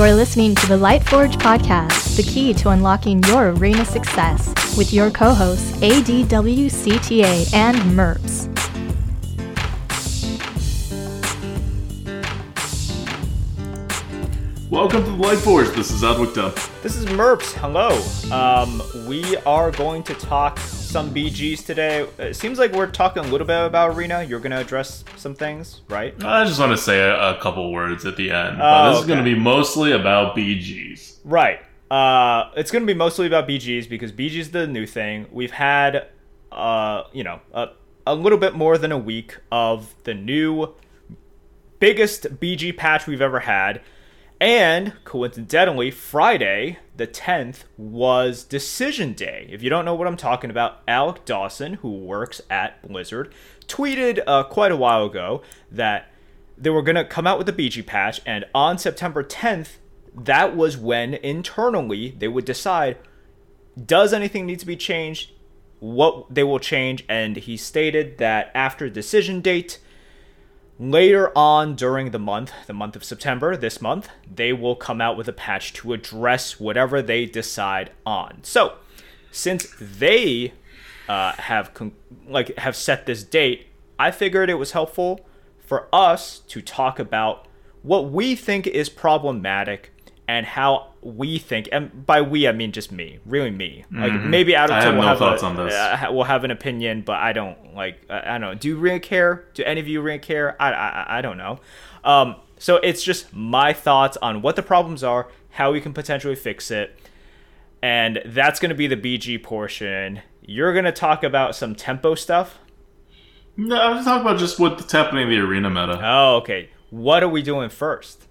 You're listening to the Lightforge podcast, the key to unlocking your arena success, with your co hosts ADWCTA and MERPS. Welcome to the Lightforge. This is Adwick Dunn. This is Merps. Hello. Um, we are going to talk some BGs today. It seems like we're talking a little bit about Arena. You're going to address some things, right? I just want to say a, a couple words at the end. Oh, but this is going to be mostly about BGs. Right. Uh, it's going to be mostly about BGs because BGs the new thing. We've had, uh, you know, a, a little bit more than a week of the new biggest BG patch we've ever had. And coincidentally, Friday, the 10th, was Decision Day. If you don't know what I'm talking about, Alec Dawson, who works at Blizzard, tweeted uh, quite a while ago that they were going to come out with a BG patch, and on September 10th, that was when internally they would decide does anything need to be changed, what they will change, and he stated that after decision date, Later on during the month, the month of September, this month, they will come out with a patch to address whatever they decide on. So, since they uh, have con- like have set this date, I figured it was helpful for us to talk about what we think is problematic and how we think, and by we I mean just me, really me. Like maybe out of Mm-hmm. Have will no have thoughts a, on this. uh, will have an opinion, but I don't like. I I don't know. Do you really care? Do any of you really care? I I, I don't know. Um, so it's just my thoughts on what the problems are, how we can potentially fix it, and that's going to be the BG portion. You're going to talk about some tempo stuff. No, I was talking about just what's happening in the arena meta. Oh, okay. What are we doing first?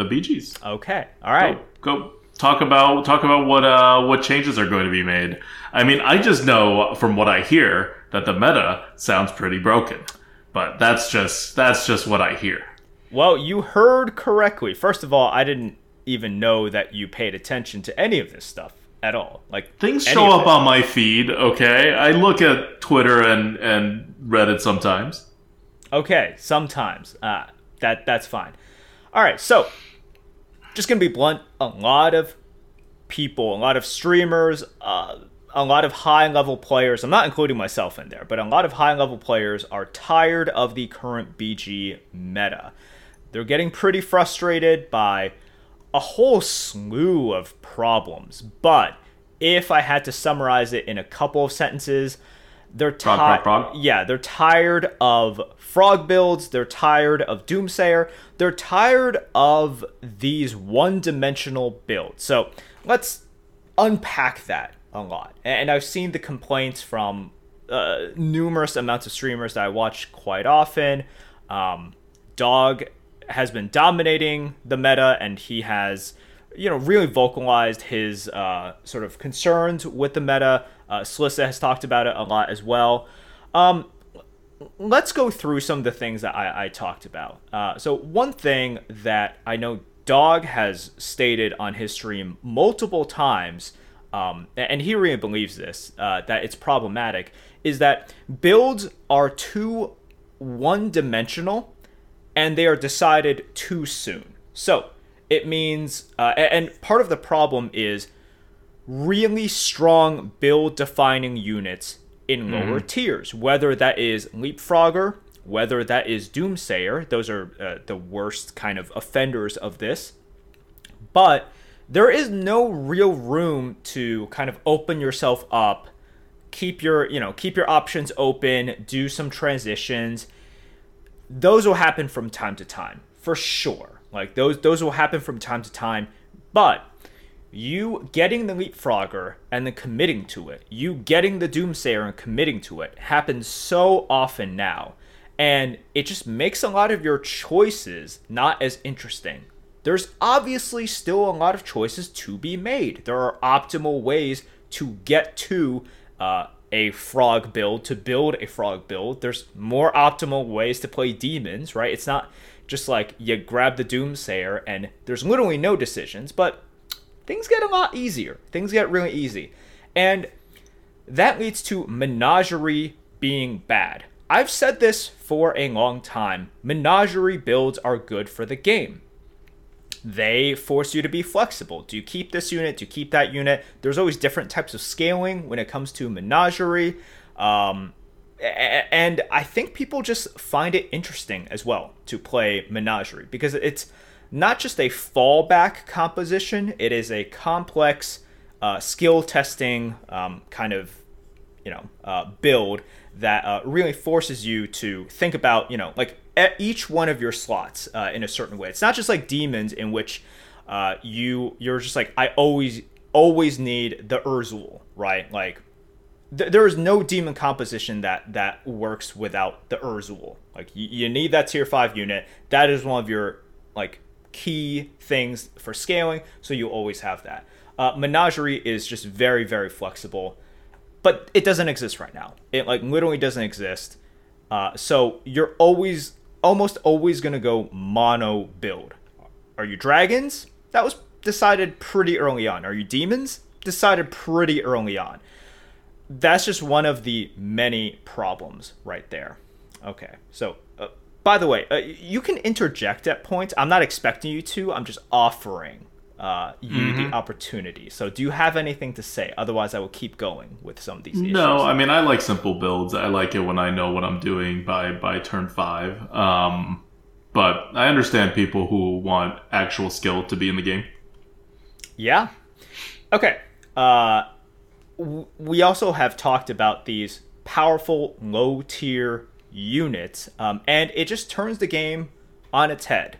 The BGs. Okay. All right. Go, go talk about talk about what uh what changes are going to be made. I mean, I just know from what I hear that the meta sounds pretty broken. But that's just that's just what I hear. Well, you heard correctly. First of all, I didn't even know that you paid attention to any of this stuff at all. Like Things show up on my feed, okay? I look at Twitter and and Reddit sometimes. Okay, sometimes. Uh, that that's fine. All right, so just gonna be blunt. A lot of people, a lot of streamers, uh, a lot of high level players. I'm not including myself in there, but a lot of high level players are tired of the current BG meta. They're getting pretty frustrated by a whole slew of problems. But if I had to summarize it in a couple of sentences, they're tired. Yeah, they're tired of frog builds. They're tired of Doomsayer. They're tired of these one-dimensional builds. So let's unpack that a lot. And I've seen the complaints from uh, numerous amounts of streamers that I watch quite often. Um, Dog has been dominating the meta, and he has, you know, really vocalized his uh, sort of concerns with the meta. Uh, Slissa has talked about it a lot as well. Um, let's go through some of the things that I, I talked about. Uh, so one thing that I know Dog has stated on his stream multiple times, um, and he really believes this, uh, that it's problematic, is that builds are too one-dimensional and they are decided too soon. So it means, uh, and part of the problem is really strong build defining units in lower tiers, whether that is Leapfrogger, whether that is Doomsayer. Those are uh, the worst kind of offenders of this. But there is no real room to kind of open yourself up, keep your, you know, keep your options open, do some transitions. Those will happen from time to time, for sure. Like those those will happen from time to time, but you getting the leapfrogger and then committing to it, you getting the doomsayer and committing to it happens so often now. And it just makes a lot of your choices not as interesting. There's obviously still a lot of choices to be made. There are optimal ways to get to uh, a frog build, to build a frog build. There's more optimal ways to play demons, right? It's not just like you grab the doomsayer and there's literally no decisions, but things get a lot easier. Things get really easy. And that leads to menagerie being bad. I've said this for a long time. Menagerie builds are good for the game. they force you to be flexible. Do you keep this unit? Do you keep that unit? There's always different types of scaling when it comes to menagerie. Um, and I think people just find it interesting as well to play Menagerie because it's not just a fallback composition, it is a complex uh, skill testing um, kind of you know uh, build that uh, really forces you to think about you know like each one of your slots uh, in a certain way. It's not just like demons in which uh, you you're just like I always always need the Urzul, right? Like th- there is no demon composition that that works without the Urzul. Like you need that tier five unit. That is one of your like key things for scaling. So you always have that. Uh, Menagerie is just very very flexible, but it doesn't exist right now. It like literally doesn't exist. Uh, so you're always almost always gonna go mono build. Are you dragons? That was decided pretty early on. Are you demons? Decided pretty early on that's just one of the many problems right there. Okay, so by the way, uh, you can interject at points. I'm not expecting you to. I'm just offering uh, you mm-hmm. the opportunity. So, do you have anything to say? Otherwise, I will keep going with some of these. Issues. No, I mean I like simple builds. I like it when I know what I'm doing by by turn five. Um, but I understand people who want actual skill to be in the game. Yeah. Okay. Uh, we also have talked about these powerful low tier units, um, and it just turns the game on its head.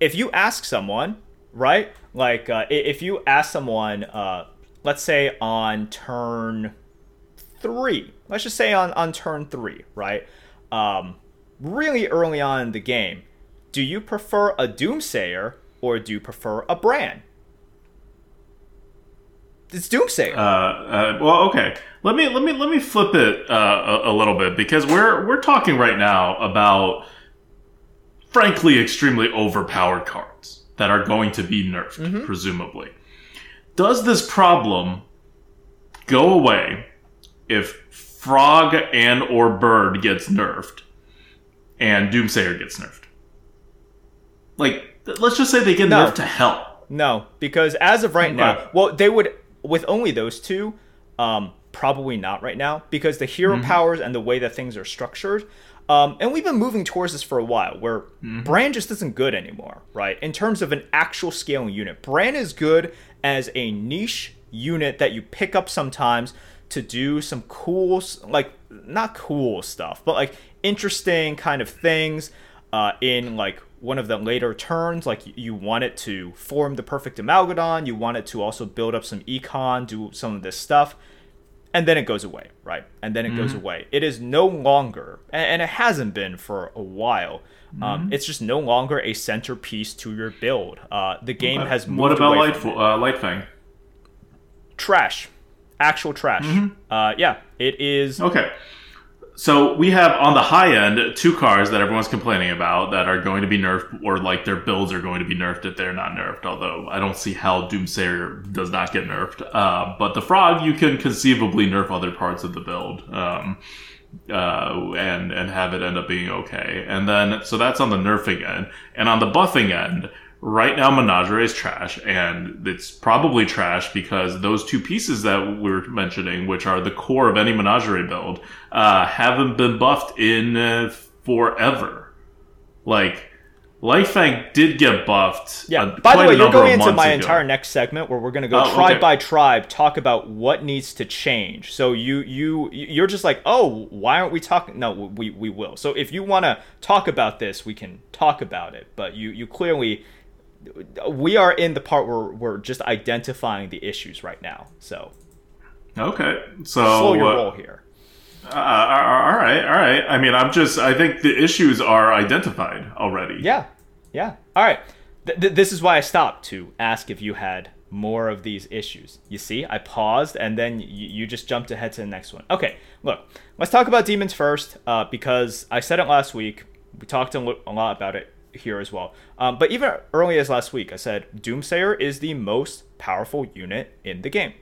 If you ask someone, right, like uh, if you ask someone, uh, let's say on turn three, let's just say on, on turn three, right, um, really early on in the game, do you prefer a Doomsayer or do you prefer a Brann? It's Doomsayer. Uh, uh, well, okay. Let me let me let me flip it uh, a, a, little bit because we're we're talking right now about frankly extremely overpowered cards that are going to be nerfed, mm-hmm. presumably. Does this problem go away if Frog and or Bird gets nerfed and Doomsayer gets nerfed? Like, let's just say they get no. nerfed to hell. No, because as of right okay. now, well, they would with only those two, um, probably not right now because the hero mm-hmm. powers and the way that things are structured. Um, and we've been moving towards this for a while, where mm-hmm. Brann just isn't good anymore, right? In terms of an actual scaling unit, Brann is good as a niche unit that you pick up sometimes to do some cool, like not cool stuff, but like interesting kind of things uh, in like one of the later turns, like you want it to form the perfect amalgadon, you want it to also build up some econ, do some of this stuff, and then it goes away, right? And then it mm-hmm. goes away. It is no longer, and it hasn't been for a while. Um, mm-hmm. Um, it's just no longer a centerpiece to your build. Uh, the game has moved. What about Light, uh, Lightfang? Trash, actual trash. Mm-hmm. Uh, yeah, it is. Okay so we have on the high end two cars that everyone's complaining about that are going to be nerfed or like their builds are going to be nerfed if they're not nerfed although i don't see how doomsayer does not get nerfed. Uh, but the frog you can conceivably nerf other parts of the build um, uh, and and have it end up being okay. And then so that's on the nerfing end. And on the buffing end right now Menagerie is trash, and it's probably trash because those two pieces that we are mentioning, which are the core of any Menagerie build, uh, haven't been buffed in uh, forever. Like, Lightfang did get buffed. Yeah. Uh, By the way, you're going into my ago. entire next segment where we're going to go oh, tribe okay. by tribe, talk about what needs to change. So you you you're just like, oh, why aren't we talking? No, we we will. So if you want to talk about this, we can talk about it. But you you clearly we are in the part where we're just identifying the issues right now. So okay, so slow your uh, roll here. Uh, all right, all right. I mean, I'm just. I think the issues are identified already. Yeah, yeah. All right. Th- th- this is why I stopped to ask if you had more of these issues. You see, I paused and then y- you just jumped ahead to the next one. Okay, look, let's talk about demons first uh, because I said it last week. We talked a, lo- a lot about it here as well. Um, but even early as last week, I said Doomsayer is the most powerful unit in the game.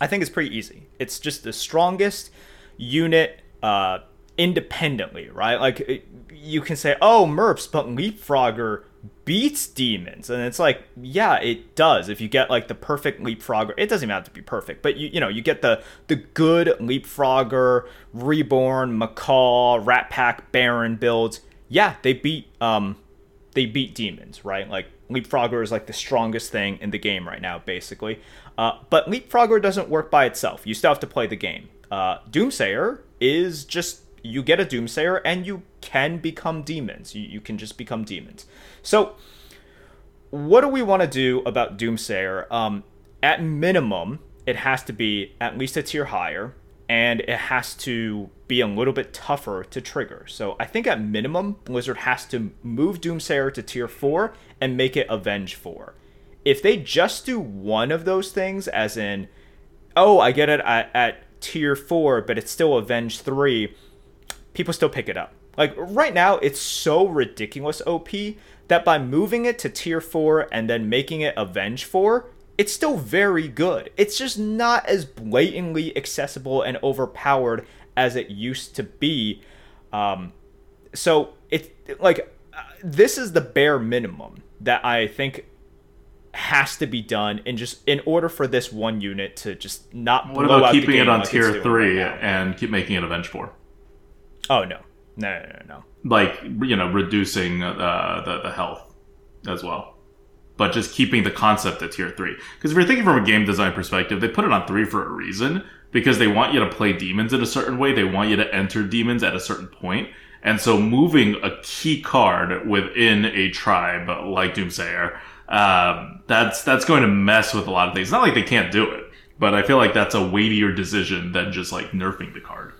I think it's pretty easy. It's just the strongest unit uh, independently, right? Like you can say, oh, Merps, but Leapfrogger beats demons and it's like yeah it does if you get like the perfect leapfrogger it doesn't even have to be perfect but you you know you get the the good leapfrogger reborn macaw rat pack baron builds yeah they beat um they beat demons right? Like leapfrogger is like the strongest thing in the game right now basically. Uh, but leapfrogger doesn't work by itself. You still have to play the game. Uh, doomsayer is just you get a doomsayer and you can become demons. You, you can just become demons. So, what do we want to do about Doomsayer? Um, at minimum, it has to be at least a tier higher, and it has to be a little bit tougher to trigger. So, I think at minimum, Blizzard has to move Doomsayer to tier 4 and make it Avenge 4. If they just do one of those things, as in, oh, I get it at, at tier 4, but it's still Avenge 3, people still pick it up. Like right now, it's so ridiculous OP that by moving it to tier 4 and then making it Avenge 4, it's still very good. It's just not as blatantly accessible and overpowered as it used to be. Um, so it like uh, this is the bare minimum that I think has to be done in just in order for this one unit to just not. What about keeping it on like tier three right and keep making it Avenge four? Oh no, no, no, no, no like you know reducing uh, the the health as well, but just keeping the concept at tier three. Because if you're thinking from a game design perspective, they put it on three for a reason because they want you to play demons in a certain way. They want you to enter demons at a certain point. And so moving a key card within a tribe like Doomsayer, um, that's that's going to mess with a lot of things. Not like they can't do it, but I feel like that's a weightier decision than just like nerfing the card.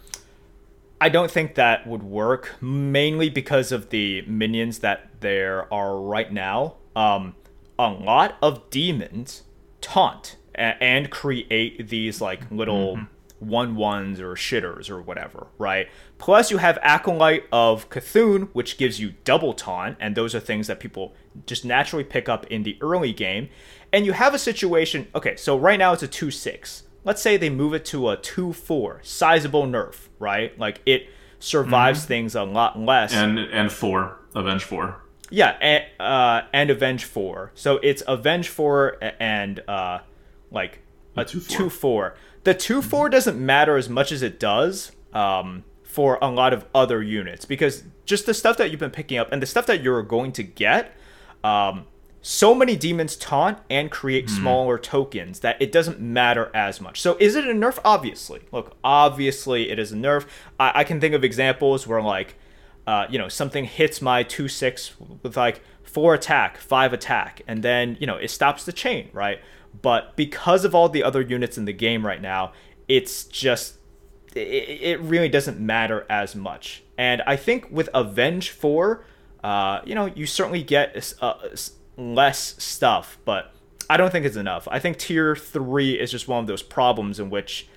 I don't think that would work, mainly because of the minions that there are right now. Um, a lot of demons taunt a- and create these like little mm-hmm. one ones or shitters or whatever, right? Plus, you have Acolyte of C'Thun, which gives you double taunt, and those are things that people just naturally pick up in the early game. And you have a situation. Okay, so right now it's a two six let's say they move it to a 2-4 sizable nerf right like it survives mm-hmm. things a lot less and and 4 avenge 4 yeah and, uh, and avenge 4 so it's avenge 4 and uh, like a 2-4 the 2-4 mm-hmm. doesn't matter as much as it does um, for a lot of other units because just the stuff that you've been picking up and the stuff that you're going to get um, so many demons taunt and create mm. smaller tokens that it doesn't matter as much. So is it a nerf? Obviously. Look, obviously it is a nerf. I, I can think of examples where like, uh, you know, something hits my two six with like four attack, five attack, and then you know it stops the chain, right? But because of all the other units in the game right now, it's just it, it really doesn't matter as much. And I think with Avenge four, uh, you know, you certainly get. Uh, less stuff, but I don't think it's enough. I think tier 3 is just one of those problems in which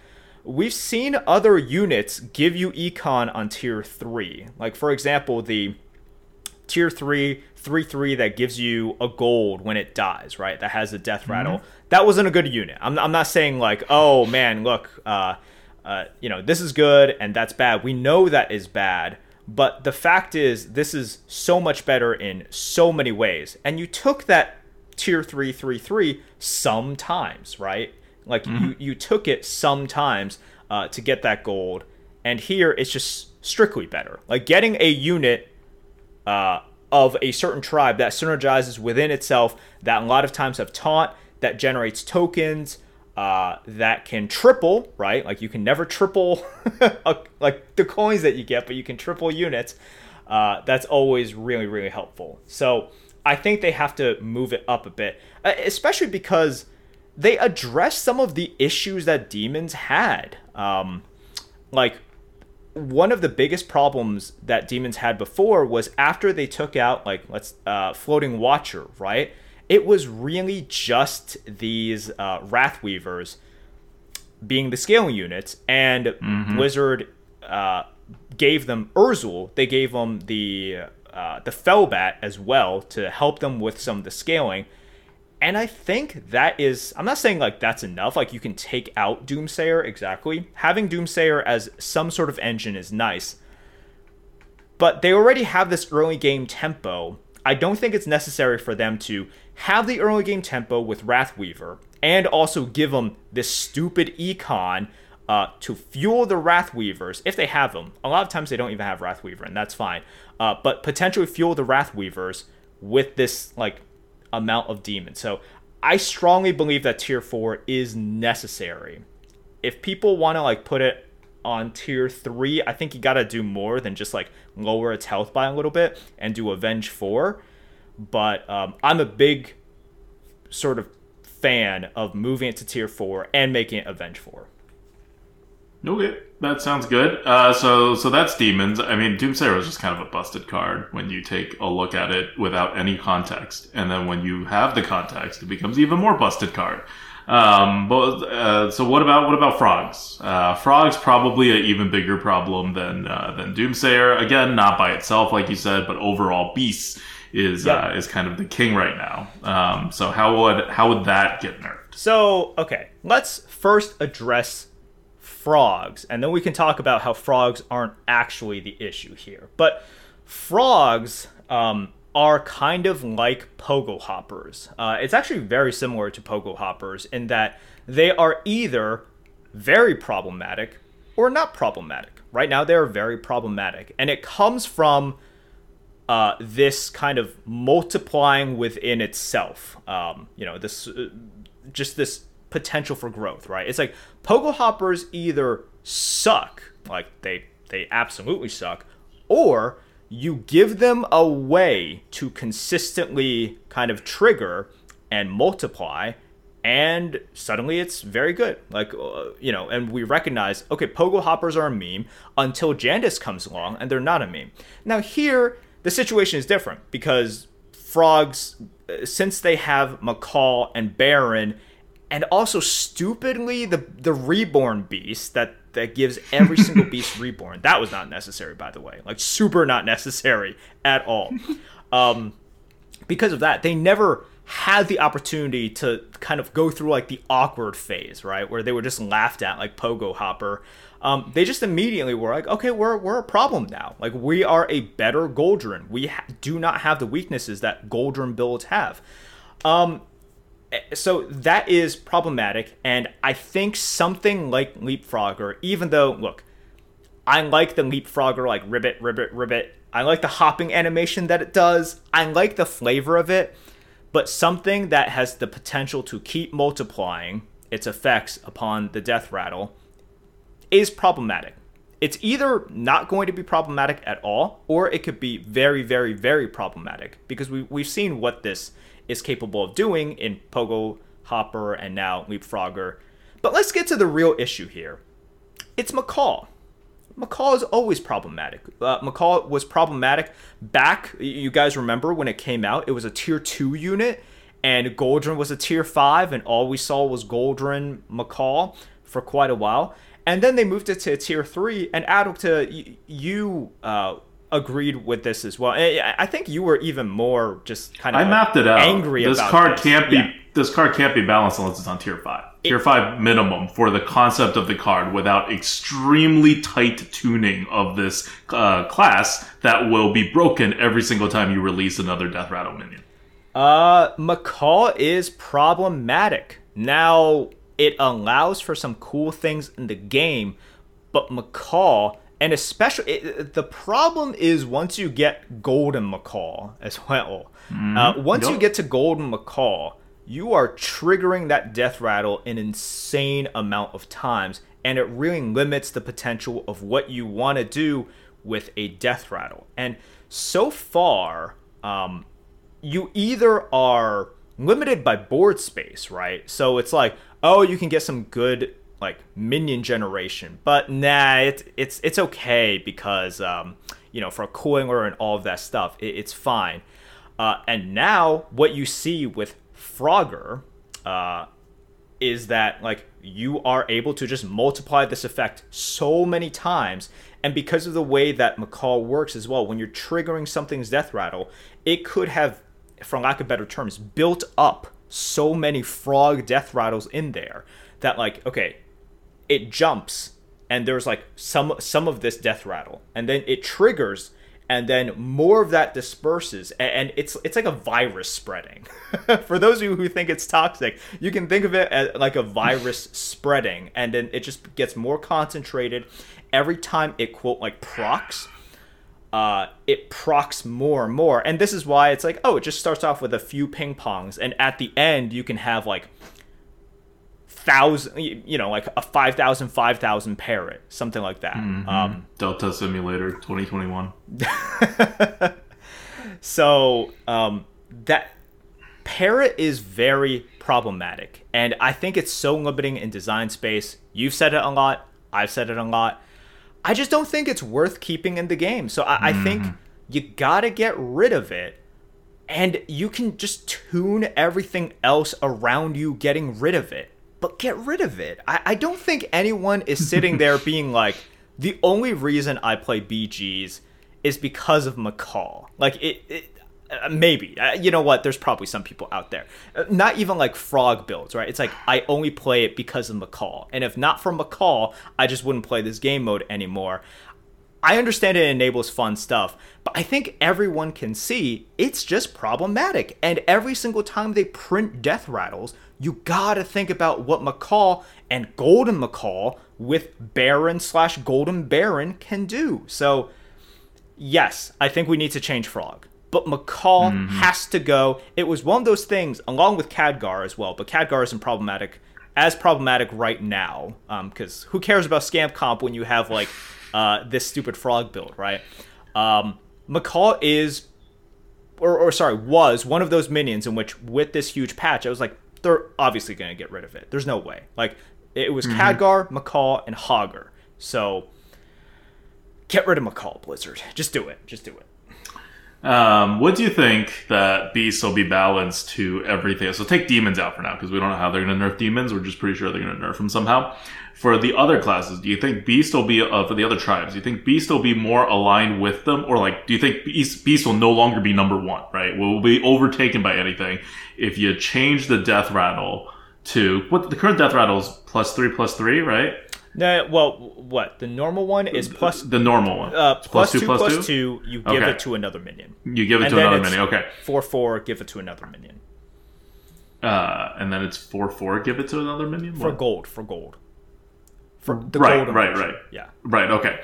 we've seen other units give you econ on tier 3. Like, for example, the tier 3 3 3 that gives you a gold when it dies, right? That has a death mm-hmm. rattle. That wasn't a good unit. I'm, I'm not saying, like, oh man, look, uh, uh, you know, this is good and that's bad. We know that is bad but the fact is, this is so much better in so many ways. And you took that tier 333 sometimes, right? Like mm-hmm. you, you took it sometimes uh, to get that gold. And here it's just strictly better. Like getting a unit uh, of a certain tribe that synergizes within itself, that a lot of times have taunt, that generates tokens, uh, that can triple, right? Like you can never triple like the coins that you get, but you can triple units. Uh, that's always really, really helpful. So I think they have to move it up a bit, uh, especially because they address some of the issues that demons had. Um, like one of the biggest problems that demons had before was after they took out like let's uh, floating watcher, right? it was really just these uh, Wrathweavers being the scaling units, and mm-hmm. Blizzard uh, gave them Urzul. They gave them the uh, the Felbat as well to help them with some of the scaling. And I think that is, I'm not saying like that's enough. Like you can take out Doomsayer exactly. Having Doomsayer as some sort of engine is nice. But they already have this early game tempo I don't think it's necessary for them to have the early game tempo with Wrathweaver and also give them this stupid econ uh, to fuel the Wrathweavers if they have them. A lot of times they don't even have Wrathweaver, and that's fine. Uh, but potentially fuel the Wrathweavers with this like amount of demons. So I strongly believe that tier four is necessary. If people want to like put it on tier three, I think you got to do more than just like lower its health by a little bit and do Avenge four. But um, I'm a big sort of fan of moving it to tier four and making it Avenge four. Okay, that sounds good. Uh, so, so that's demons. I mean, Doomsayer is just kind of a busted card when you take a look at it without any context, and then when you have the context, it becomes even more busted card. Um, but uh, so what about what about frogs? Uh, frogs probably an even bigger problem than uh, than Doomsayer. Again, not by itself, like you said, but overall, beasts is Yep. uh, is kind of the king right now. Um, so how would how would that get nerfed? So, okay, let's first address frogs, and then we can talk about how frogs aren't actually the issue here. But frogs um, are kind of like pogo hoppers. Uh, it's actually very similar to pogo hoppers in that they are either very problematic or not problematic. Right now, they're very problematic, and it comes from uh, this kind of multiplying within itself. Um, you know, this uh, just this potential for growth, right? It's like pogo hoppers either suck, like they they absolutely suck, or you give them a way to consistently kind of trigger and multiply and suddenly it's very good like uh, you know and we recognize okay pogo hoppers are a meme until Jandice comes along and they're not a meme now here the situation is different because frogs uh, since they have macaw and baron and also stupidly the the reborn beast that that gives every single beast reborn that was not necessary by the way like super not necessary at all um because of that, they never had the opportunity to kind of go through like the awkward phase, right, where they were just laughed at like Pogo Hopper. Um, they just immediately were like, okay, we're we're a problem now. Like we are a better Goldrinn. We ha- do not have the weaknesses that Goldrinn builds have. Um, so that is problematic, and I think something like Leapfrogger, even though look, I like the leapfrogger, like ribbit, ribbit, ribbit. I like the hopping animation that it does. I like the flavor of it, but something that has the potential to keep multiplying its effects upon the death rattle is problematic. It's either not going to be problematic at all, or it could be very, very, very problematic because we, we've seen what this is capable of doing in Pogo Hopper and now Leapfrogger. But let's get to the real issue here. It's Macaw. Macaw is always problematic. Uh, Macaw was problematic back. You guys remember when it came out? It was a tier two unit, and Goldrinn was a tier five, and all we saw was Goldrinn Macaw for quite a while. And then they moved it to tier three, and Adulta, y- you uh, agreed with this as well. I think you were even more just kind of I mapped it out. angry this about card this. can't be Yeah. this card can't be balanced unless it's on tier five. tier five minimum for the concept of the card without extremely tight tuning of this uh, class that will be broken every single time you release another Death Rattle minion. Uh, Macaw is problematic. Now, it allows for some cool things in the game, but Macaw, and especially it, the problem is once you get Golden Macaw as well. Uh, once you get to Golden Macaw, you are triggering that death rattle an insane amount of times, and it really limits the potential of what you want to do with a death rattle. And so far, um, you either are limited by board space, right? So it's like, oh, you can get some good like minion generation, but nah, it's it's it's okay because um, you know for a cooler and all of that stuff, it, it's fine. Uh, and now what you see with Frogger uh, is that like you are able to just multiply this effect so many times and because of the way that Macaw works as well when you're triggering something's death rattle it could have for lack of better terms built up so many frog death rattles in there that like okay it jumps and there's like some some of this death rattle and then it triggers and then more of that disperses and it's it's like a virus spreading. For those of you who think it's toxic you can think of it as like a virus spreading and then it just gets more concentrated every time it quote like procs uh, it procs more and more and this is why it's like oh it just starts off with a few ping pongs and at the end you can have like thousand, you know, like a 5,000, 5,000 parrot, something like that. Mm-hmm. Um, Delta Simulator 2021. so um, that parrot is very problematic, and I think it's so limiting in design space. You've said it a lot. I've said it a lot. I just don't think it's worth keeping in the game. So I, mm-hmm. I think you gotta get rid of it and you can just tune everything else around you getting rid of it but get rid of it. I, I don't think anyone is sitting there being like, the only reason I play BGs is because of Macaw. Like it, it uh, maybe uh, you know what? There's probably some people out there, uh, not even like frog builds, right? It's like I only play it because of macaw and if not for macaw I just wouldn't play this game mode anymore. I understand it enables fun stuff, but I think everyone can see it's just problematic. And every single time they print death rattles, you gotta think about what macaw and Golden macaw with Baron slash Golden Baron can do. So, yes, I think we need to change Frog. But Macaw mm-hmm. has to go. It was one of those things, along with Khadgar as well. But Khadgar isn't problematic, as problematic right now, because um, who cares about Scamp Comp when you have like uh, this stupid Frog build, right? Um, Macaw is, or, or sorry, was one of those minions in which, with this huge patch, I was like, they're obviously going to get rid of it. There's no way. Like it was mm-hmm. Khadgar, Macaw, and Hogger. So get rid of Macaw, Blizzard. Just do it. Just do it. Um, what do you think that beasts will be balanced to everything? So take demons out for now because we don't know how they're going to nerf demons. We're just pretty sure they're going to nerf them somehow. For the other classes, do you think beast will be uh, for the other tribes? Do you think beast will be more aligned with them, or like do you think beast, beast will no longer be number one? Right, will be overtaken by anything if you change the death rattle to what the current death rattle is plus three plus three, right? No, well, what the normal one is plus the normal one. Uh, plus, plus two, two plus, plus two. You give okay. it to another minion. You give it and to another minion. Okay. Four four. Give it to another minion. Uh, and then it's four four. Give it to another minion for what? gold. For gold. For the gold. right, right, right. Yeah. Right. Okay.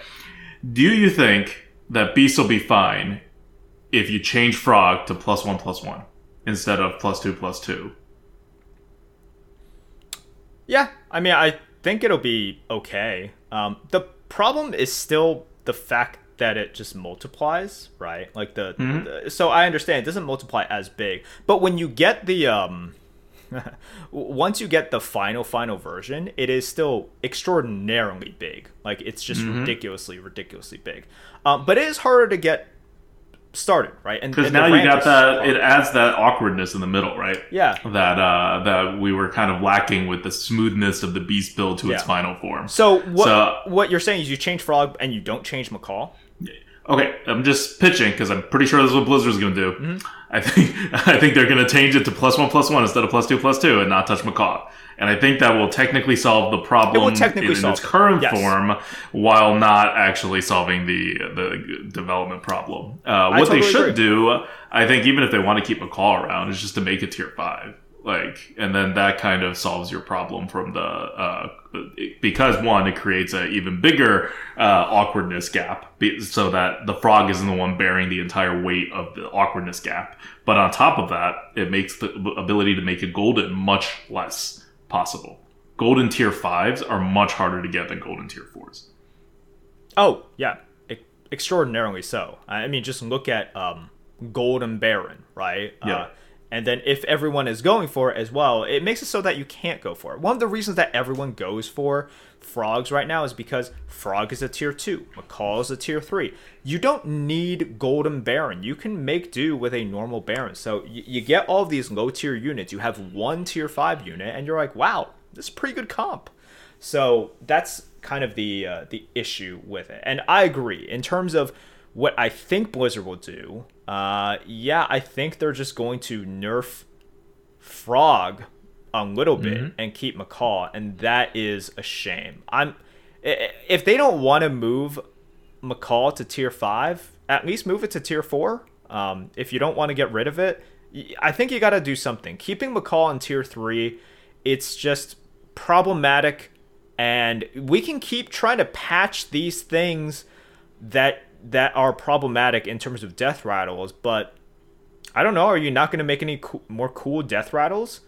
Do you think that beast will be fine if you change frog to plus one plus one instead of plus two plus two? Yeah, I mean, I think it'll be okay. Um, the problem is still the fact that it just multiplies, right? Like the, mm-hmm. the, so I understand it doesn't multiply as big, but when you get the um once you get the final final version, it is still extraordinarily big. Like it's just mm-hmm. ridiculously ridiculously big. Um, but it is harder to get started, right? And because now you got that, it adds that awkwardness in the middle, right? Yeah, that uh, that we were kind of lacking with the smoothness of the beast build to yeah. its final form. So what so, what you're saying is you change Frog and you don't change Macaw. Okay, I'm just pitching because I'm pretty sure this is what Blizzard's going to do. Mm-hmm. I think I think they're going to change it to plus one plus one instead of plus two plus two and not touch Macaw. And I think that will technically solve the problem in, in its current yes. form, while not actually solving the the development problem. Uh, what totally they should agree. do, I think, even if they want to keep Macaw around, is just to make it tier five like and then that kind of solves your problem from the uh, because one it creates an even bigger uh, awkwardness gap so that the frog isn't the one bearing the entire weight of the awkwardness gap but on top of that it makes the ability to make a golden much less possible. Golden tier fives are much harder to get than golden tier fours. Oh yeah. Extraordinarily so. I mean just look at um, golden baron right? Yeah. uh, and then if everyone is going for it as well, it makes it so that you can't go for it. One of the reasons that everyone goes for frogs right now is because frog is a tier 2, macaw is a tier 3. You don't need golden baron. You can make do with a normal baron. So you, you get all these low tier units. You have one tier 5 unit and you're like, "Wow, this is pretty good comp." So that's kind of the uh, the issue with it. And I agree in terms of what I think Blizzard will do, uh, yeah, I think they're just going to nerf Frog a little bit mm-hmm. and keep Macaw, and that is a shame. I'm if they don't want to move Macaw to tier five, at least move it to tier four. Um, if you don't want to get rid of it, I think you got to do something. Keeping Macaw in tier three, it's just problematic, and we can keep trying to patch these things that that are problematic in terms of death rattles, but I don't know. Are you not going to make any co- more cool death rattles?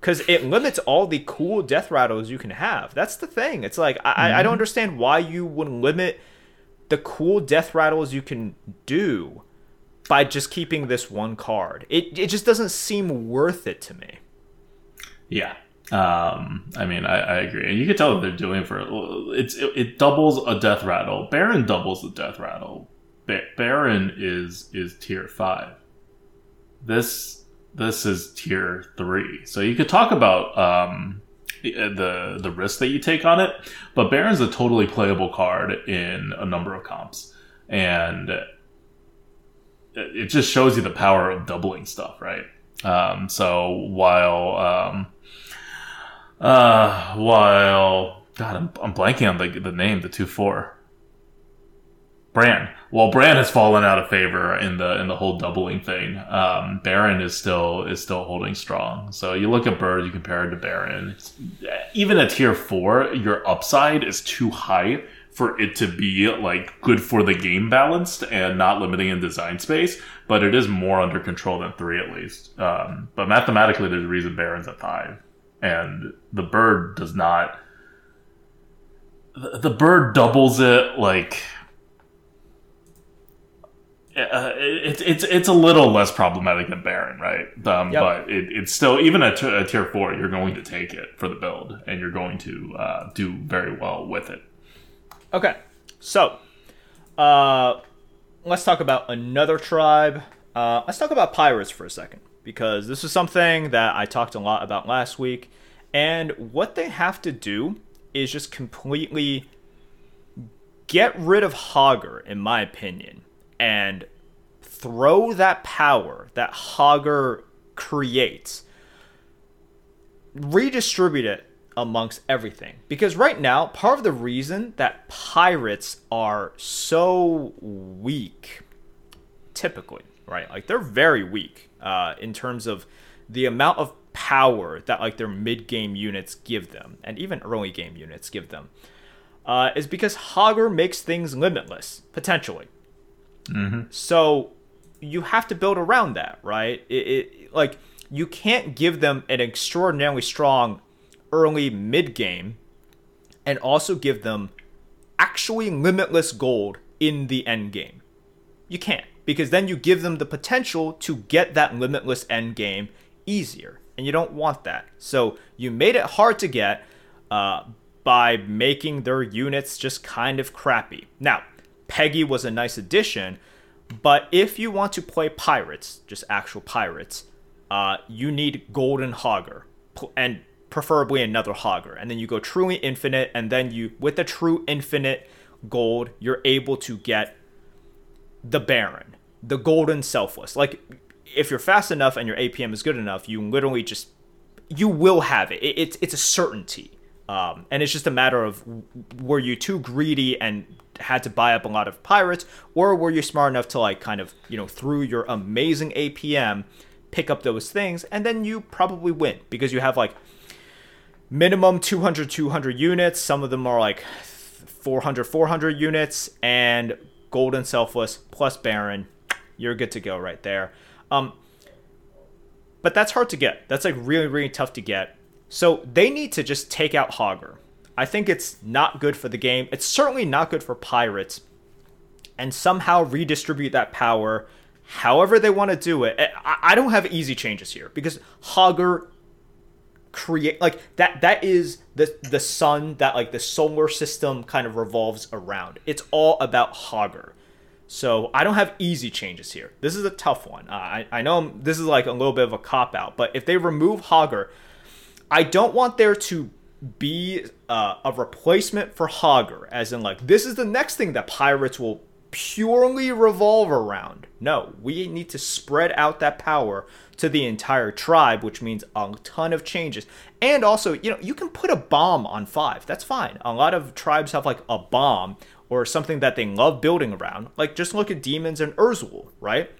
Because it limits all the cool death rattles you can have. That's the thing. It's like I, mm-hmm. I don't understand why you would limit the cool death rattles you can do by just keeping this one card. It it just doesn't seem worth it to me. Yeah. Um, I mean, I, I agree, and you can tell what they're doing for it's it, it doubles a death rattle. Baron doubles the death rattle. Ba- Baron is is tier five. This this is tier three. So you could talk about um, the the risk that you take on it, but Baron's a totally playable card in a number of comps, and it just shows you the power of doubling stuff, right? Um, so while um, uh, while God, I'm, I'm blanking on the the name, the two four. Brann. Well, Brann has fallen out of favor in the in the whole doubling thing. Um, Baron is still is still holding strong. So you look at Bird, you compare it to Baron. Even at tier four, your upside is too high for it to be like good for the game balanced and not limiting in design space. But it is more under control than three at least. Um, but mathematically, there's a reason Baron's at five, and the Bird does not. The, the Bird doubles it like uh, it's it's it's a little less problematic than Baron, right? Um, yep. But it, it's still even at, t- tier four, you're going to take it for the build, and you're going to uh, do very well with it. Okay, so uh, let's talk about another tribe. Uh, let's talk about pirates for a second because this is something that I talked a lot about last week, and what they have to do is just completely get rid of Hogger, in my opinion and throw that power that Hogger creates, redistribute it amongst everything. Because right now, part of the reason that pirates are so weak, typically, right? Like they're very weak uh, in terms of the amount of power that like their mid game units give them, and even early game units give them, uh, is because Hogger makes things limitless potentially. Mm-hmm. So you have to build around that, right? It, it, like you can't give them an extraordinarily strong early mid game and also give them actually limitless gold in the end game. You can't because then you give them the potential to get that limitless end game easier, and you don't want that. So you made it hard to get uh, by making their units just kind of crappy. Now, Peggy was a nice addition, but if you want to play pirates, just actual pirates, uh, you need Golden Hogger and preferably another Hogger. And then you go truly infinite, and then you, with the true infinite gold, you're able to get the Baron, the Golden Selfless. Like, if you're fast enough and your APM is good enough, you literally just, you will have it. it it's, it's a certainty. Um, and it's just a matter of were you too greedy and had to buy up a lot of pirates, or were you smart enough to like kind of you know through your amazing APM pick up those things, and then you probably win because you have like minimum 200 200 units. Some of them are like 400 400 units, and golden selfless plus baron. You're good to go right there. Um, but that's hard to get. That's like really really tough to get so they need to just take out Hogger. I think it's not good for the game. It's certainly not good for pirates. And somehow redistribute that power however they want to do it. Eh, I don't have easy changes here because Hogger create like that that is the the sun that like the solar system kind of revolves around. It's all about Hogger. So I don't have easy changes here. This is a tough one. I I know I'm, this is like a little bit of a cop out, but if they remove Hogger, I don't want there to be uh, a replacement for Hogger, as in like this is the next thing that pirates will purely revolve around. No, we need to spread out that power to the entire tribe, which means a ton of changes. And also, you know, you can put a bomb on five. That's fine. A lot of tribes have like a bomb or something that they love building around. Like just look at demons and Urzul, right?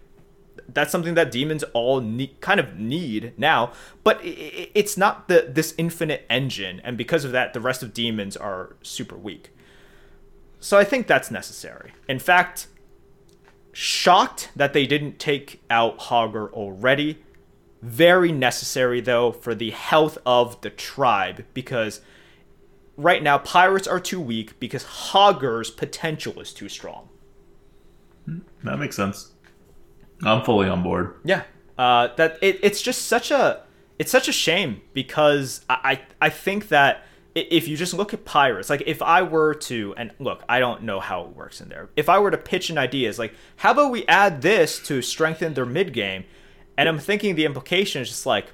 That's something that demons all need, kind of need now, but it's not the this infinite engine, and because of that, the rest of demons are super weak. So I think that's necessary. In fact, shocked that they didn't take out Hogger already. Very necessary though for the health of the tribe because right now pirates are too weak because Hogger's potential is too strong. Hmm, that makes sense. I'm fully on board. Yeah, uh, that it, it's just such a it's such a shame because I I, I think that if you just look at pirates like if i were to and look i don't know how it works in there. If i were to pitch an idea is like how about we add this to strengthen their mid game? And i'm thinking the implication is just like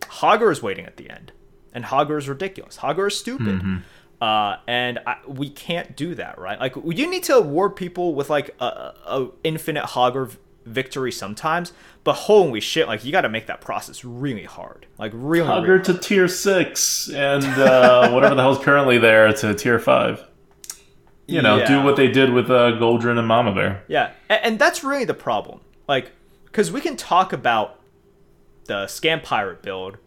hogger is waiting at the end and hogger is ridiculous. Hogger is stupid. Mm-hmm. uh, and I, we can't do that right? Like you need to award people with like a, a infinite hogger victory sometimes, but holy shit, like you got to make that process really hard, like really. Hogger really to tier six and uh, whatever the hell's currently there to tier five. You know, yeah. do what they did with uh, Goldrinn and Mama Bear. Yeah, and, and that's really the problem. Like, because we can talk about the Scam Pirate build.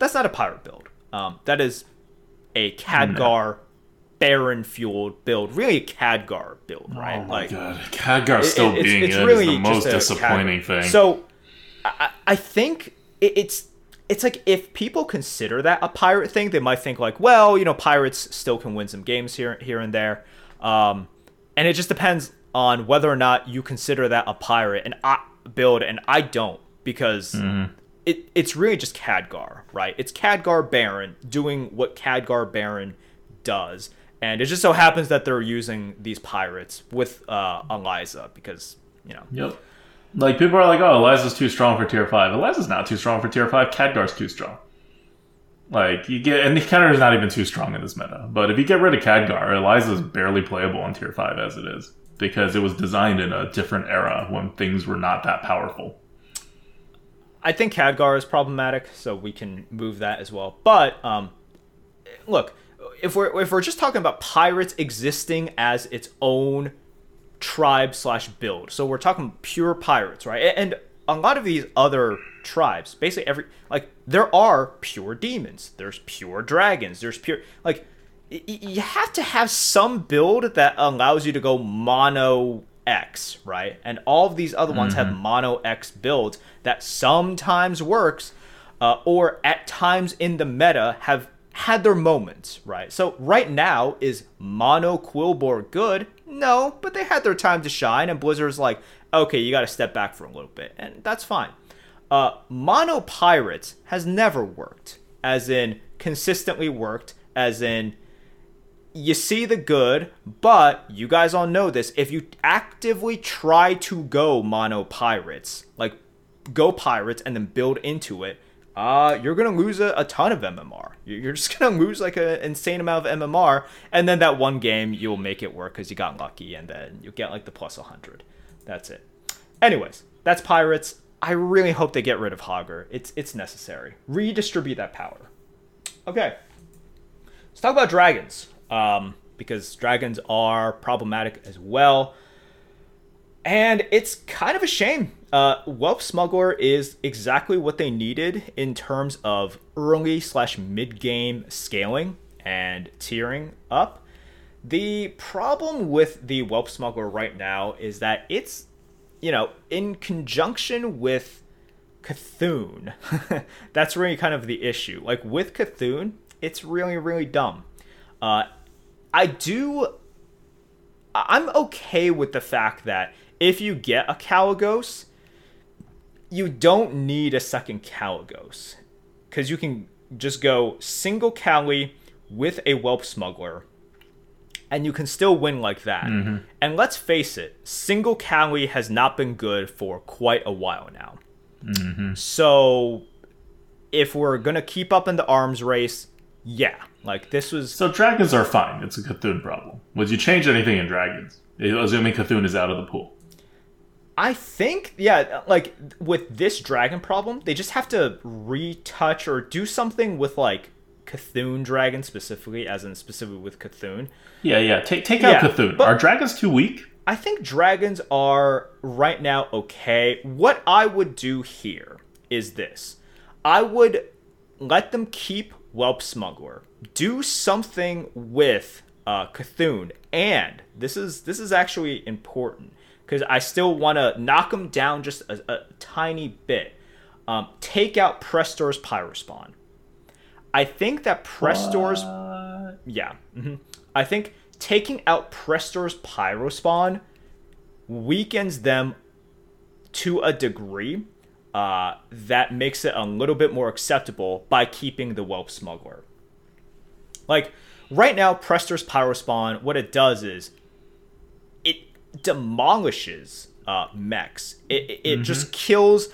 That's not a pirate build. Um, that is a Khadgar no. Baron fueled build, really a Khadgar build, right? Oh my like, god, Khadgar still it, being it's, it's really is the most disappointing Khadgar. thing. So, I, I think it, it's it's like if people consider that a pirate thing, they might think like, well, you know, pirates still can win some games here here and there, um, and it just depends on whether or not you consider that a pirate and I build, and I don't because. Mm-hmm. It, it's really just Khadgar, right? It's Khadgar Baron doing what Khadgar Baron does and it just so happens that they're using these pirates with uh, Eliza because you know. Yep. Like people are like, "Oh, Eliza's too strong for tier five. Eliza's not too strong for tier five. Khadgar's too strong." Like you get, and Khadgar is not even too strong in this meta. But if you get rid of Khadgar, Eliza's barely playable on tier five as it is because it was designed in a different era when things were not that powerful. I think Khadgar is problematic, so we can move that as well. But um, look, if we're if we're just talking about pirates existing as its own tribe slash build, so we're talking pure pirates, right? And a lot of these other tribes, basically every like there are pure demons, there's pure dragons, there's pure like you have to have some build that allows you to go mono X, right? And all of these other ones mm-hmm. have mono X builds that sometimes works, uh, or at times in the meta have had their moments, right? So right now, is Mono Quilboar good? No, but they had their time to shine, and Blizzard's like, okay, you got to step back for a little bit, and that's fine. Uh, Mono Pirates has never worked, as in consistently worked, as in you see the good, but you guys all know this. If you actively try to go Mono Pirates, like go Pirates and then build into it, uh, you're gonna lose a, a ton of MMR. You're just gonna lose like an insane amount of MMR, and then that one game you'll make it work because you got lucky, and then you'll get like the plus 100. That's it. Anyways, that's Pirates. I really hope they get rid of Hogger. It's it's necessary. Redistribute that power. Okay. Let's talk about dragons. Um, because dragons are problematic as well. And it's kind of a shame. Uh, Whelp Smuggler is exactly what they needed in terms of early slash mid game scaling and tiering up. The problem with the Whelp Smuggler right now is that it's, you know, in conjunction with C'Thun, that's really kind of the issue. Like with C'Thun, it's really, really dumb. Uh, I do. I'm okay with the fact that if you get a Kalecgos, you don't need a second Kalecgos. Because you can just go single Cali with a Whelp Smuggler, and you can still win like that. Mm-hmm. And let's face it, single Cali has not been good for quite a while now. Mm-hmm. So if we're going to keep up in the arms race, yeah, Like this was So dragons are fine. It's a C'Thun problem. Would you change anything in dragons? Assuming C'Thun is out of the pool. I think, yeah, like with this dragon problem, they just have to retouch or do something with like C'Thun dragon specifically, as in specifically with C'Thun. Yeah, yeah. Take take out Yeah, C'Thun. Are dragons too weak? I think dragons are right now okay. What I would do here is this I would let them keep Whelp Smuggler, do something with uh, C'Thun, and this is this is actually important because I still want to knock them down just a, a tiny bit. Um, take out Prestor's Pyrospawn. I think that Prestor's yeah. hmm I think taking out Prestor's Pyrospawn weakens them to a degree uh, that makes it a little bit more acceptable by keeping the Whelp Smuggler. Like, right now, Prestor's Pyrospawn, what it does is demolishes uh, mechs. It, it, it just kills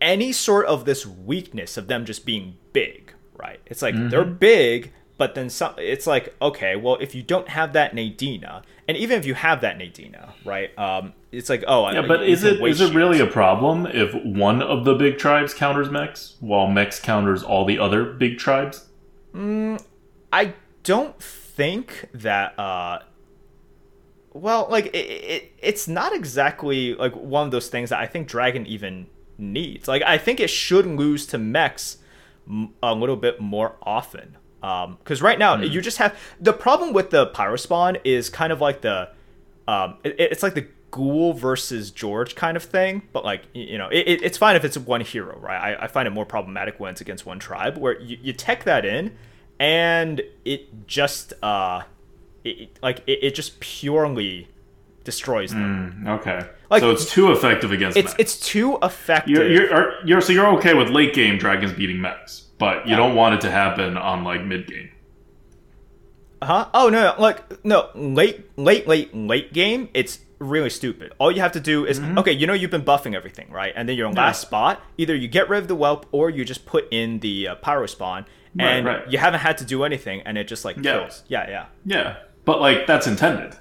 any sort of this weakness of them just being big, right? It's like they're big, but then some. It's like okay, well, if you don't have that Nadina, and even if you have that Nadina, right? Um, it's like oh, Yeah, but is it is it really a problem if one of the big tribes counters mechs while mechs counters all the other big tribes? I don't think that. uh well, like it, it, it's not exactly like one of those things that I think Dragon even needs. Like I think it should lose to mechs m- a little bit more often. Um, because right now you just have the problem with the pyro spawn is kind of like the, um, it, it's like the Ghoul versus George kind of thing. But like you know, it- it's fine if it's one hero, right? I, I find it more problematic when it's against one tribe, where you, you tech that in, and it just uh, it, like it, it just purely destroys them. Okay, Like, so it's too effective against It's mechs. it's too effective. You're, you're, are- you're so you're okay with late game dragons beating mechs, but you don't want it to happen on like mid game. Huh? Oh no, like no, late, late, late, late game. It's really stupid. All you have to do is okay. You know you've been buffing everything, right? And then you're Mm-hmm. Yeah. last spot. Either you get rid of the whelp, or you just put in the uh, pyro spawn, Right, and right. you haven't had to do anything, and it just like Yeah. kills. Yeah, yeah. Yeah, but like that's intended.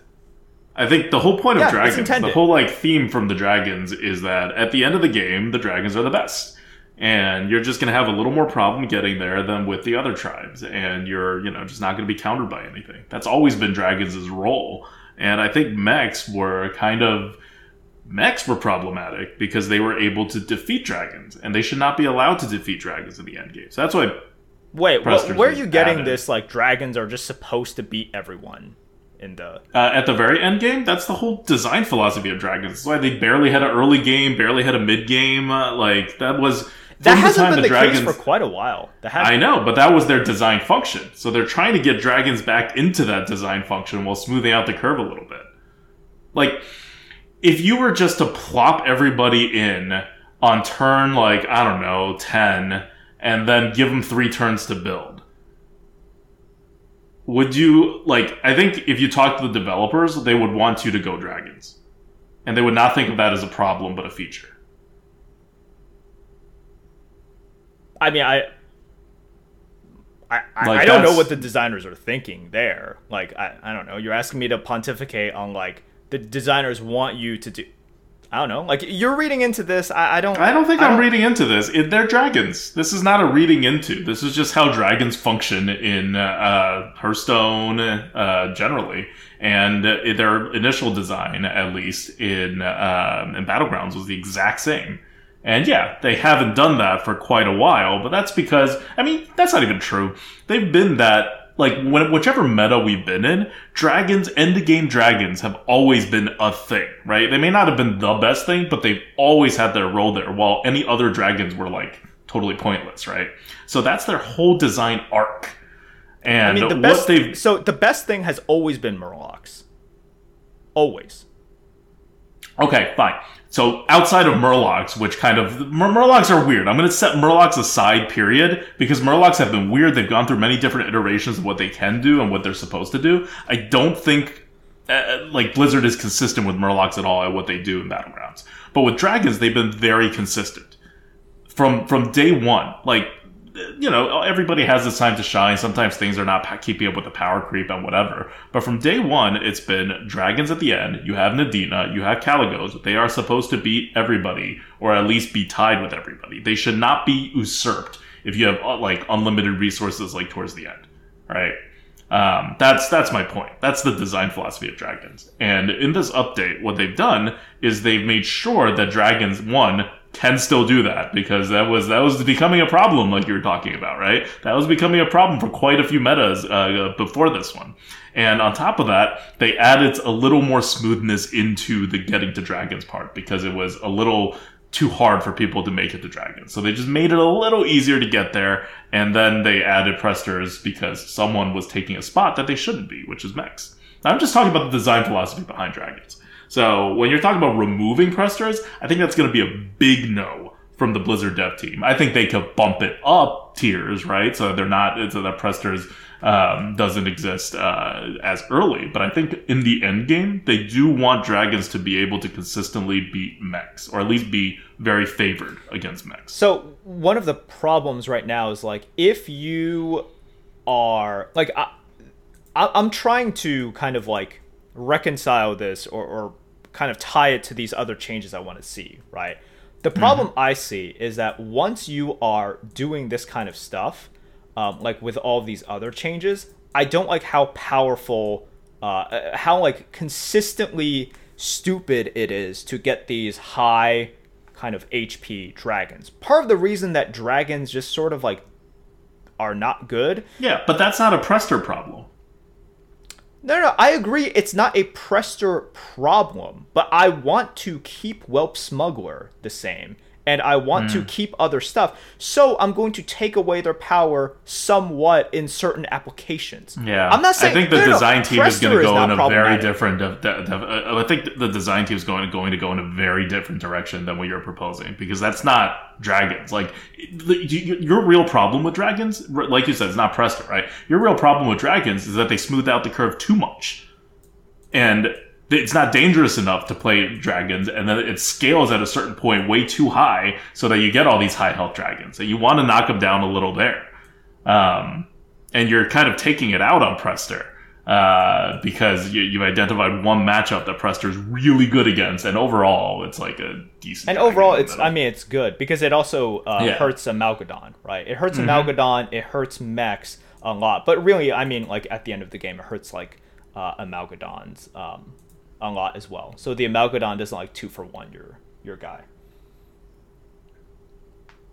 I think the whole point of Yeah, dragons, the whole like theme from the dragons is that at the end of the game, the dragons are the best. And you're just gonna have a little more problem getting there than with the other tribes, and you're, you know, just not gonna be countered by anything. That's always been dragons' role. And I think mechs were kind of mechs were problematic because they were able to defeat dragons, and they should not be allowed to defeat dragons in the end game. So that's why Wait, wh- where are you getting added. this? Like dragons are just supposed to beat everyone in the. uh, at the very end game, that's the whole design philosophy of Dragons. That's why they barely had an early game, barely had a mid game. Uh, like that was That hasn't time been the, Dragons. case for quite a while. I know, but that was their design function. So they're trying to get dragons back into that design function while smoothing out the curve a little bit. Like, if you were just to plop everybody in on turn, like, I don't know, 10, and then give them three turns to build, would you, like, I think if you talk to the developers, they would want you to go dragons. And they would not think of that as a problem, but a feature. I mean, I. I, I, Like, I don't know what the designers are thinking there. Like, I, I don't know. You're asking me to pontificate on, like, the designers want you to do. I don't know. Like, you're reading into this. I, I don't. I don't think I I'm don't- reading into this. It, they're dragons. This is not a reading into. This is just how dragons function in uh, Hearthstone uh, generally, and uh, their initial design, at least in uh, in Battlegrounds, was the exact same. And yeah, they haven't done that for quite a while, but that's because I mean that's not even true. They've been that like when, whichever meta we've been in, dragons, end game dragons have always been a thing, right? They may not have been the best thing, but they've always had their role there, while any other dragons were like totally pointless, right? So that's their whole design arc. And I mean, the what best. they've So, the best thing has always been Murlocs. Always. Okay, fine. So outside of Murlocs, which kind of Mur- Murlocs are weird. I'm going to set Murlocs aside, period, because Murlocs have been weird. They've gone through many different iterations of what they can do and what they're supposed to do. I don't think uh, like Blizzard is consistent with Murlocs at all at what they do in Battlegrounds. But with Dragons, they've been very consistent from from day one. Like you know, everybody has its time to shine. Sometimes things are not keeping up with the power creep and whatever. But from day one, it's been dragons at the end. You have Nadina, you have Kalecgos. They are supposed to beat everybody, or at least be tied with everybody. They should not be usurped if you have uh, like unlimited resources like towards the end, right? Um, that's that's my point. That's the design philosophy of dragons. And in this update, what they've done is they've made sure that dragons one can still do that because that was that was becoming a problem, like you were talking about, right? That was becoming a problem for quite a few metas uh, before this one. And on top of that, they added a little more smoothness into the getting to dragons part because it was a little too hard for people to make it to dragons. So they just made it a little easier to get there, and then they added Prestor's because someone was taking a spot that they shouldn't be, which is mechs. Now, I'm just talking about the design philosophy behind dragons. So when you're talking about removing Prestor's, I think that's going to be a big no from the Blizzard dev team. I think they could bump it up tiers, right? So they're not so that Prestor's um, doesn't exist uh, as early. But I think in the end game, they do want dragons to be able to consistently beat mechs, or at least be very favored against mechs. So one of the problems right now is like if you are like I, I'm trying to kind of like reconcile this or, or kind of tie it to these other changes I want to see, right? The problem mm-hmm. I see is that once you are doing this kind of stuff, um, like with all these other changes, I don't like how powerful, uh, how like consistently stupid it is to get these high kind of HP dragons. Part of the reason that dragons just sort of like are not good. Yeah, but that's not a Prestor problem. No, no, I agree. It's not a Prestor problem, but I want to keep Whelp Smuggler the same and I want mm. to hmm. keep other stuff. So I'm going to take away their power somewhat in certain applications. Yeah, I'm not saying. I think the design team is going to go in a very different. Uh, I think the design team is going going to go in a very different direction than what you're proposing because that's not dragons. Like your real problem with dragons, like you said, it's not Prestor, right? Your real problem with dragons is that they smooth out the curve too much, and it's not dangerous enough to play dragons, and then it scales at a certain point way too high, so that you get all these high health dragons. And you want to knock them down a little there, um, and you're kind of taking it out on Prestor uh, because you, have identified one matchup that Prestor's really good against, and overall, it's like a decent. And overall, it's I mean, it's good because it also uh, yeah. hurts Amalgadon, right? It hurts mm-hmm. Amalgadon, it hurts mechs a lot, but really, I mean, like at the end of the game, it hurts like uh, Amalgadon's. Um, a lot as well. So the Amalgadon doesn't like two for one your your guy.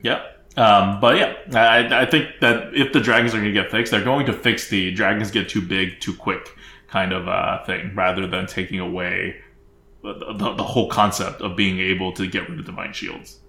Yep. Um, but yeah, I, I think that if the dragons are going to get fixed, they're going to fix the dragons get too big too quick kind of uh, thing, rather than taking away the, the, the whole concept of being able to get rid of divine shields.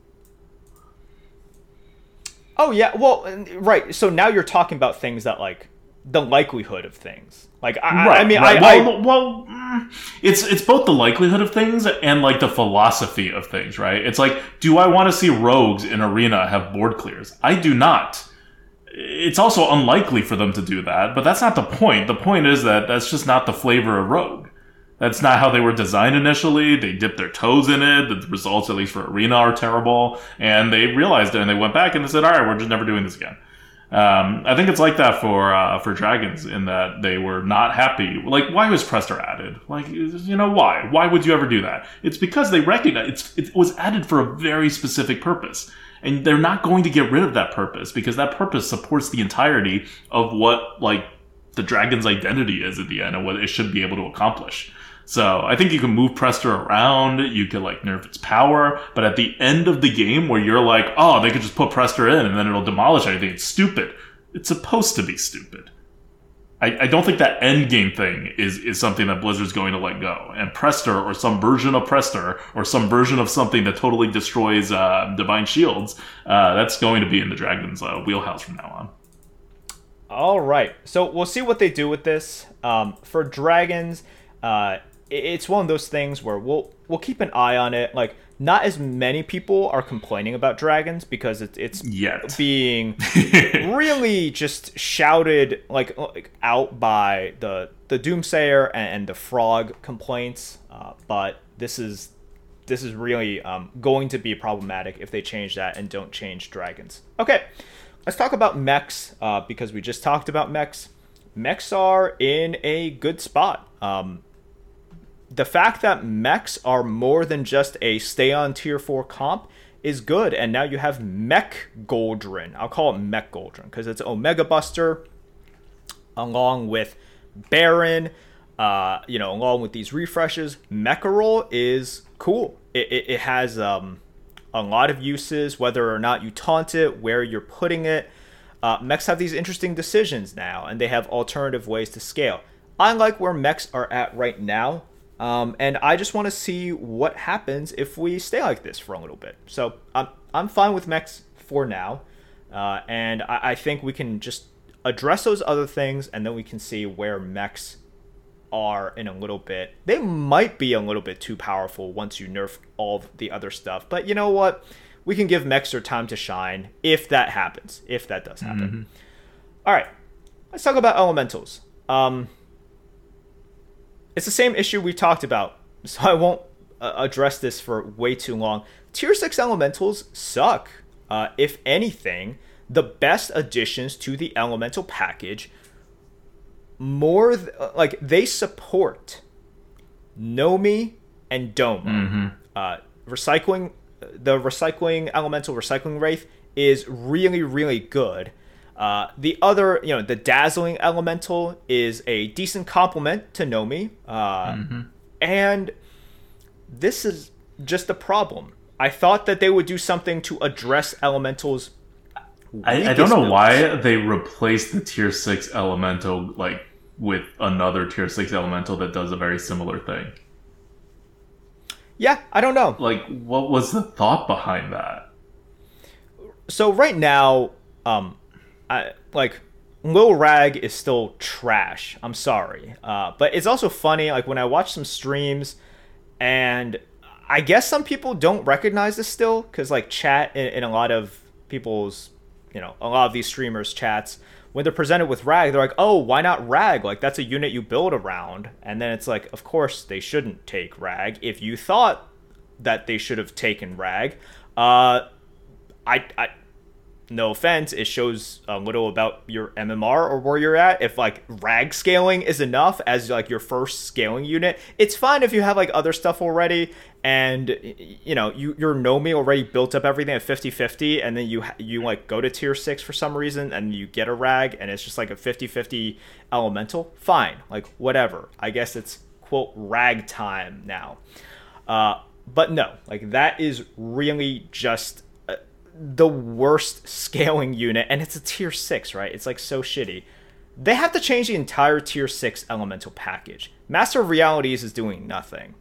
Oh yeah, well, right. So now you're talking about things that like the likelihood of things. Like I, right, I mean, right. I, well, I, well, mm, it's it's both the likelihood of things and like the philosophy of things, right? It's like, do I want to see rogues in arena have board clears? I do not. It's also unlikely for them to do that, but that's not the point. The point is that that's just not the flavor of rogue. That's not how they were designed initially. They dipped their toes in it. The results, at least for arena, are terrible, and they realized it and they went back and they said, "All right, we're just never doing this again." Um, I think it's like that for uh, for dragons in that they were not happy. Like, why was Prestor added? Like, you know, why? Why would you ever do that? It's because they recognize it was added for a very specific purpose, and they're not going to get rid of that purpose because that purpose supports the entirety of what like the dragon's identity is at the end and what it should be able to accomplish. So I think you can move Prestor around, you could like nerf its power, but at the end of the game where you're like, oh, they could just put Prestor in and then it'll demolish everything, it's stupid. It's supposed to be stupid. I, I don't think that end game thing is, is something that Blizzard's going to let go. And Prestor or some version of Prestor or some version of something that totally destroys uh, Divine Shields, uh, that's going to be in the Dragon's uh, wheelhouse from now on. All right. So we'll see what they do with this. Um, for Dragons, uh, it's one of those things where we'll we'll keep an eye on it. Like not as many people are complaining about dragons because it's it's Yet. being really just shouted like, like, out by the the doomsayer and, and the frog complaints. Uh, but this is this is really um, going to be problematic if they change that and don't change dragons. Okay, let's talk about mechs uh, because we just talked about mechs. Mechs are in a good spot. Um, the fact that mechs are more than just a stay on tier 4 comp is good. And now you have Mech Goldrinn. I'll call it Mech Goldrinn because it's Omega Buster along with Baron. Uh, you know, along with these refreshes, Mechanical is cool. It, it, it has um, a lot of uses, whether or not you taunt it, where you're putting it. Uh, mechs have these interesting decisions now, and they have alternative ways to scale. I like where mechs are at right now, um, and I just want to see what happens if we stay like this for a little bit. So I'm I'm fine with mechs for now, uh, and I, I think we can just address those other things, and then we can see where mechs are in a little bit. They might be a little bit too powerful once you nerf all the other stuff, but you know what? We can give mechs their time to shine if that happens. If that does happen. Mm-hmm. All right, let's talk about elementals. Um, it's the same issue we talked about, so I won't uh, address this for way too long. Tier 6 elementals suck. Uh, if anything, the best additions to the elemental package more th- like they support Nomi and Doma. Mm-hmm. Uh, recycling the recycling elemental recycling wraith is really really good. Uh, the other, you know, the dazzling elemental is a decent complement to Nomi, uh, Mm-hmm. and this is just a problem. I thought that they would do something to address elementals. I, I don't know builds. why they replaced the tier six elemental like with another tier six elemental that does a very similar thing. Yeah, I don't know. Like, what was the thought behind that? so right now, um, I like Lil Rag is still trash. I'm sorry, uh, but it's also funny. Like when I watch some streams, and I guess some people don't recognize this still because like chat in, in a lot of people's, you know, a lot of these streamers chats when they're presented with Rag, they're like, oh, why not Rag? Like that's a unit you build around, and then it's like, of course they shouldn't take Rag. If you thought that they should have taken Rag, uh, I, I no offense, it shows a little about your MMR or where you're at. If like rag scaling is enough as like your first scaling unit, it's fine if you have like other stuff already and you know, you your Nomi already built up everything at 50-50 and then you you like go to tier 6 for some reason and you get a rag and it's just like a 50-50 elemental. Fine. Like whatever. I guess it's quote rag time now. Uh but no, like that is really just the worst scaling unit, and it's a tier six, right? It's like so shitty. They have to change the entire tier six elemental package. Master of Realities is doing nothing.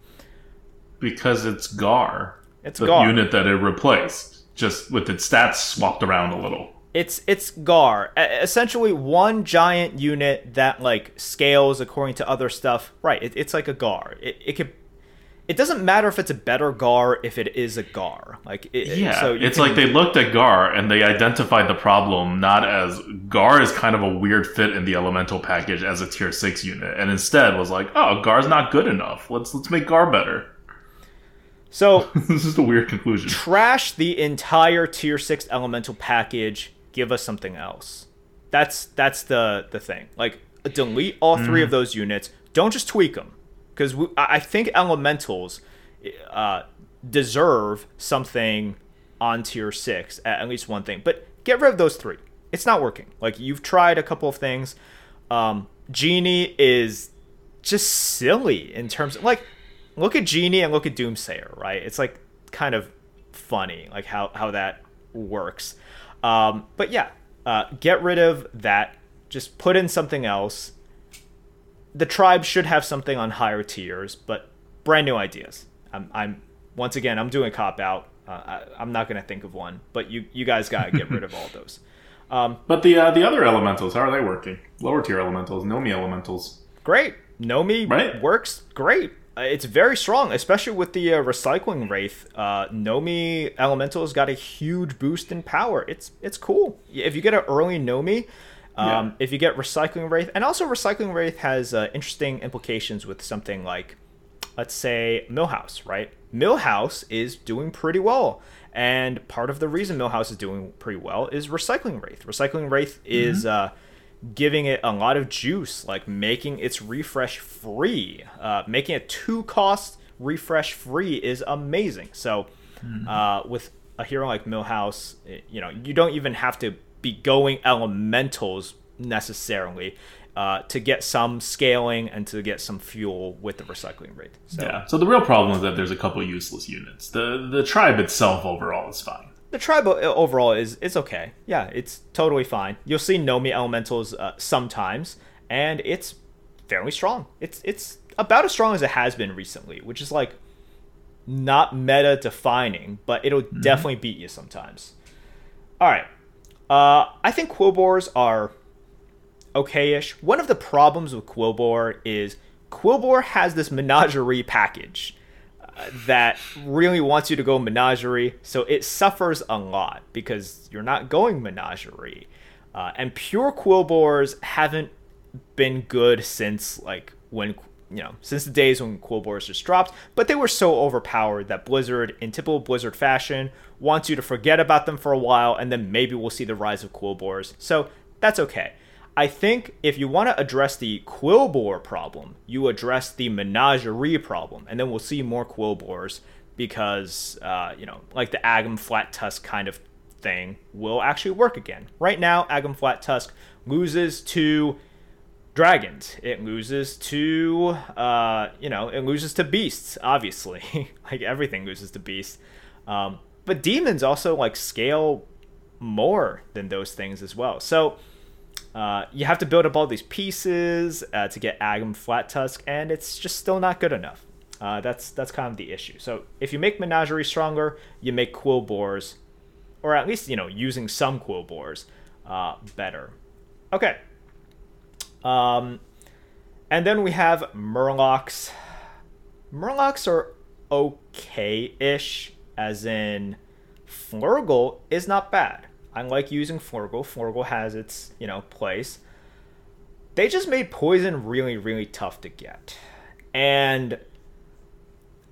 Because it's Garr, It's the Garr. unit that it replaced, just with its stats swapped around a little. It's it's Garr, essentially one giant unit that like scales according to other stuff. Right? It, it's like a Garr. It it could. It doesn't matter if it's a better Garr if it is a Garr. Like it, Yeah, so it's can- like they looked at Garr and they identified the problem not as Garr is kind of a weird fit in the elemental package as a tier six unit, and instead was like, oh, Garr's not good enough. Let's let's make Garr better. so this is a weird conclusion. trash the entire tier 6 elemental package give us something else that's that's the the thing like delete all three of mm-hmm. those units don't just tweak them because i think elementals uh, deserve something on tier 6 at, at least one thing. But get rid of those three. It's not working. Like you've tried a couple of things. Um genie is just silly in terms of like look at genie and look at doomsayer right? It's like kind of funny like how how that works. Um but yeah uh get rid of that. Just put in something else the tribe should have something on higher tiers but brand new ideas i'm i'm once again i'm doing cop out uh, I, i'm not gonna think of one but you you guys gotta get rid of all those But the uh, the other elementals, how are they working? Lower tier elementals, Nomi elementals. great. Nomi Right. works great. Uh, It's very strong, especially with the uh, recycling wraith. Uh, Nomi Elemental's got a huge boost in power. It's it's cool. If you get an early Nomi, um, Yeah. if you get recycling wraith, and also recycling wraith has uh, interesting implications with something like let's say Millhouse, right? Millhouse is doing pretty well. And part of the reason Millhouse is doing pretty well is Recycling Wraith. Recycling Wraith is uh, giving it a lot of juice, like making its refresh free. Uh, making a two cost refresh free is amazing. So, uh, with a hero like Millhouse, you know, you don't even have to be going elementals necessarily uh, to get some scaling and to get some fuel with the recycling wraith. So Yeah. So the real problem is that there's a couple useless units. The the tribe itself overall is fine. the tribe overall is it's okay. Yeah, it's totally fine. You'll see Nomi elementals uh, sometimes, and it's fairly strong. It's it's about as strong as it has been recently, which is like not meta defining, but it'll definitely beat you sometimes. All right, uh, I think Quilboars are okay-ish. One of the problems with Quilboar is Quilboar has this menagerie package uh, that really wants you to go menagerie, so it suffers a lot because you're not going menagerie. Uh, and pure Quilboars haven't been good since like when you know since the days when Quilboars just dropped, but they were so overpowered that Blizzard, in typical Blizzard fashion, wants you to forget about them for a while, and then maybe we'll see the rise of Quilboars. So that's okay. I think if you want to address the Quilboar problem, you address the Menagerie problem, and then we'll see more Quilboars because, uh, you know, like the Agam Flat Tusk kind of thing will actually work again. Right now, Agam Flat Tusk loses to dragons. It loses to, uh, you know, it loses to beasts. Obviously, like everything loses to beasts. Um, but demons also like scale more than those things as well. So uh, you have to build up all these pieces uh, to get Agam Flat Tusk, and it's just still not good enough. Uh, that's that's kind of the issue. So if you make Menagerie stronger, you make Quilboars, or at least you know using some Quilboars, uh, better. Okay. Um, and then we have Murlocs. Murlocs are okay-ish, as in Flurgl is not bad. I like using Flurgl. Flurgl has its, you know, place. They just made poison really, really tough to get. And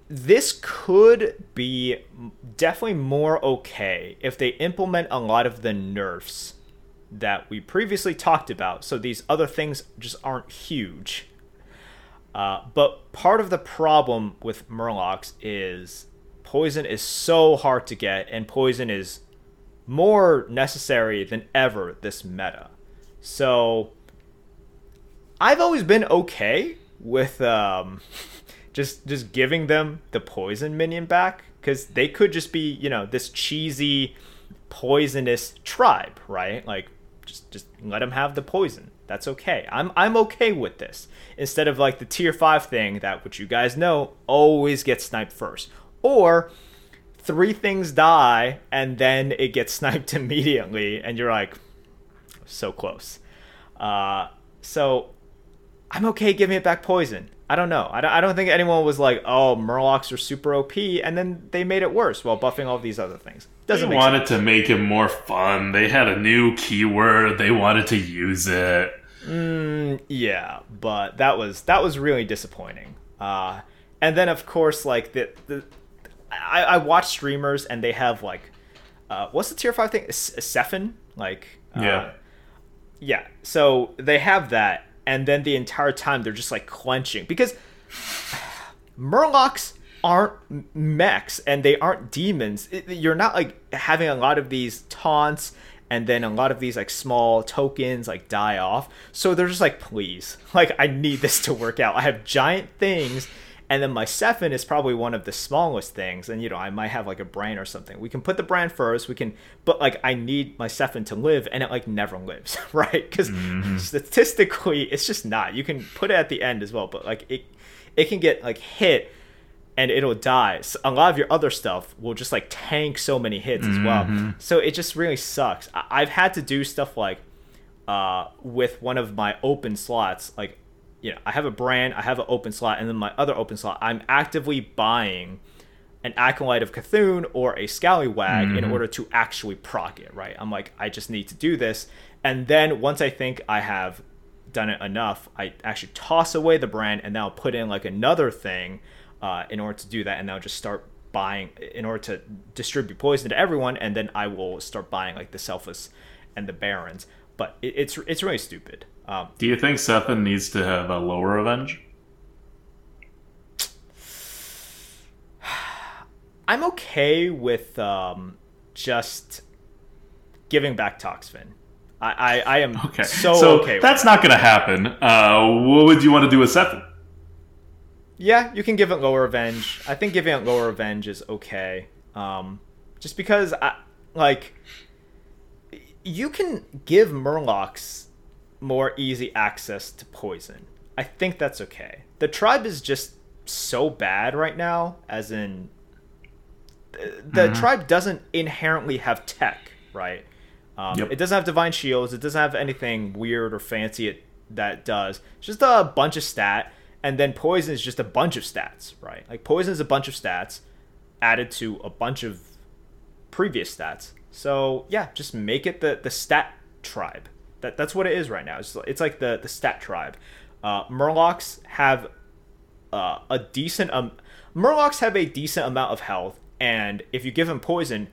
this could be definitely more okay if they implement a lot of the nerfs that we previously talked about. So these other things just aren't huge. Uh, but part of the problem with Murlocs is poison is so hard to get, and poison is more necessary than ever this meta. So I've always been okay with um, just just giving them the poison minion back because they could just be you know this cheesy poisonous tribe, right? Like just just let them have the poison. That's okay. I'm I'm okay with this. Instead of like the tier 5 thing that which you guys know always gets sniped first. Or three things die and then it gets sniped immediately and you're like so close. Uh so I'm okay giving it back poison. I don't know. I don't, I don't think anyone was like, "Oh, Murlocs are super OP," and then they made it worse while buffing all these other things. Doesn't They wanted sense. to make it more fun. They had a new keyword. They wanted to use it. Yeah, but that was that was really disappointing. Uh, and then of course, like the the I, I watch streamers and they have like, uh, what's the tier five thing? Sefin, like uh, Yeah. yeah. So they have that, and then the entire time they're just like clenching because Murlocs aren't mechs and they aren't demons. It- you're not like having a lot of these taunts and then a lot of these like small tokens like die off. So they're just like, please, like I need this to work out. I have giant things. And then my Sefin is probably one of the smallest things, and you know I might have like a brand or something. We can put the brand first. We can, but like I need my Sefin to live, and it like never lives, right? Because mm-hmm. statistically, it's just not. You can put it at the end as well, but like it, it can get like hit and it'll die. So a lot of your other stuff will just like tank so many hits as well. So it just really sucks. I- I've had to do stuff like uh, with one of my open slots, like you know, I have a brand, I have an open slot, and then my other open slot, I'm actively buying an acolyte of C'Thun or a scallywag in order to actually proc it, right? I'm like, I just need to do this. And then once I think I have done it enough, I actually toss away the brand and now put in like another thing uh, in order to do that, and now just start buying in order to distribute poison to everyone, and then I will start buying like the Selphus and the Barons. But it, it's it's really stupid. Um, Do you think Sefin needs to have a lower revenge? I'm okay with um, just giving back Toxfin. I, I, I am Okay, so, okay. with that's that. not going to happen. Uh, what would you want to do with Sefin? Yeah, you can give it lower revenge. I think giving it lower revenge is okay. Um, just because I like you can give Murlocs more easy access to poison. I think that's okay. The tribe is just so bad right now, as in the, the tribe doesn't inherently have tech, right? Um, Yep. It doesn't have divine shields. It doesn't have anything weird or fancy it, that does. It's just a bunch of stat, and then poison is just a bunch of stats, right? Like poison is a bunch of stats added to a bunch of previous stats. So yeah, just make it the the stat tribe. That that's what it is right now. It's, it's like the the stat tribe. Uh, Murlocs have uh, a decent um, Murlocs have a decent amount of health, and if you give them poison,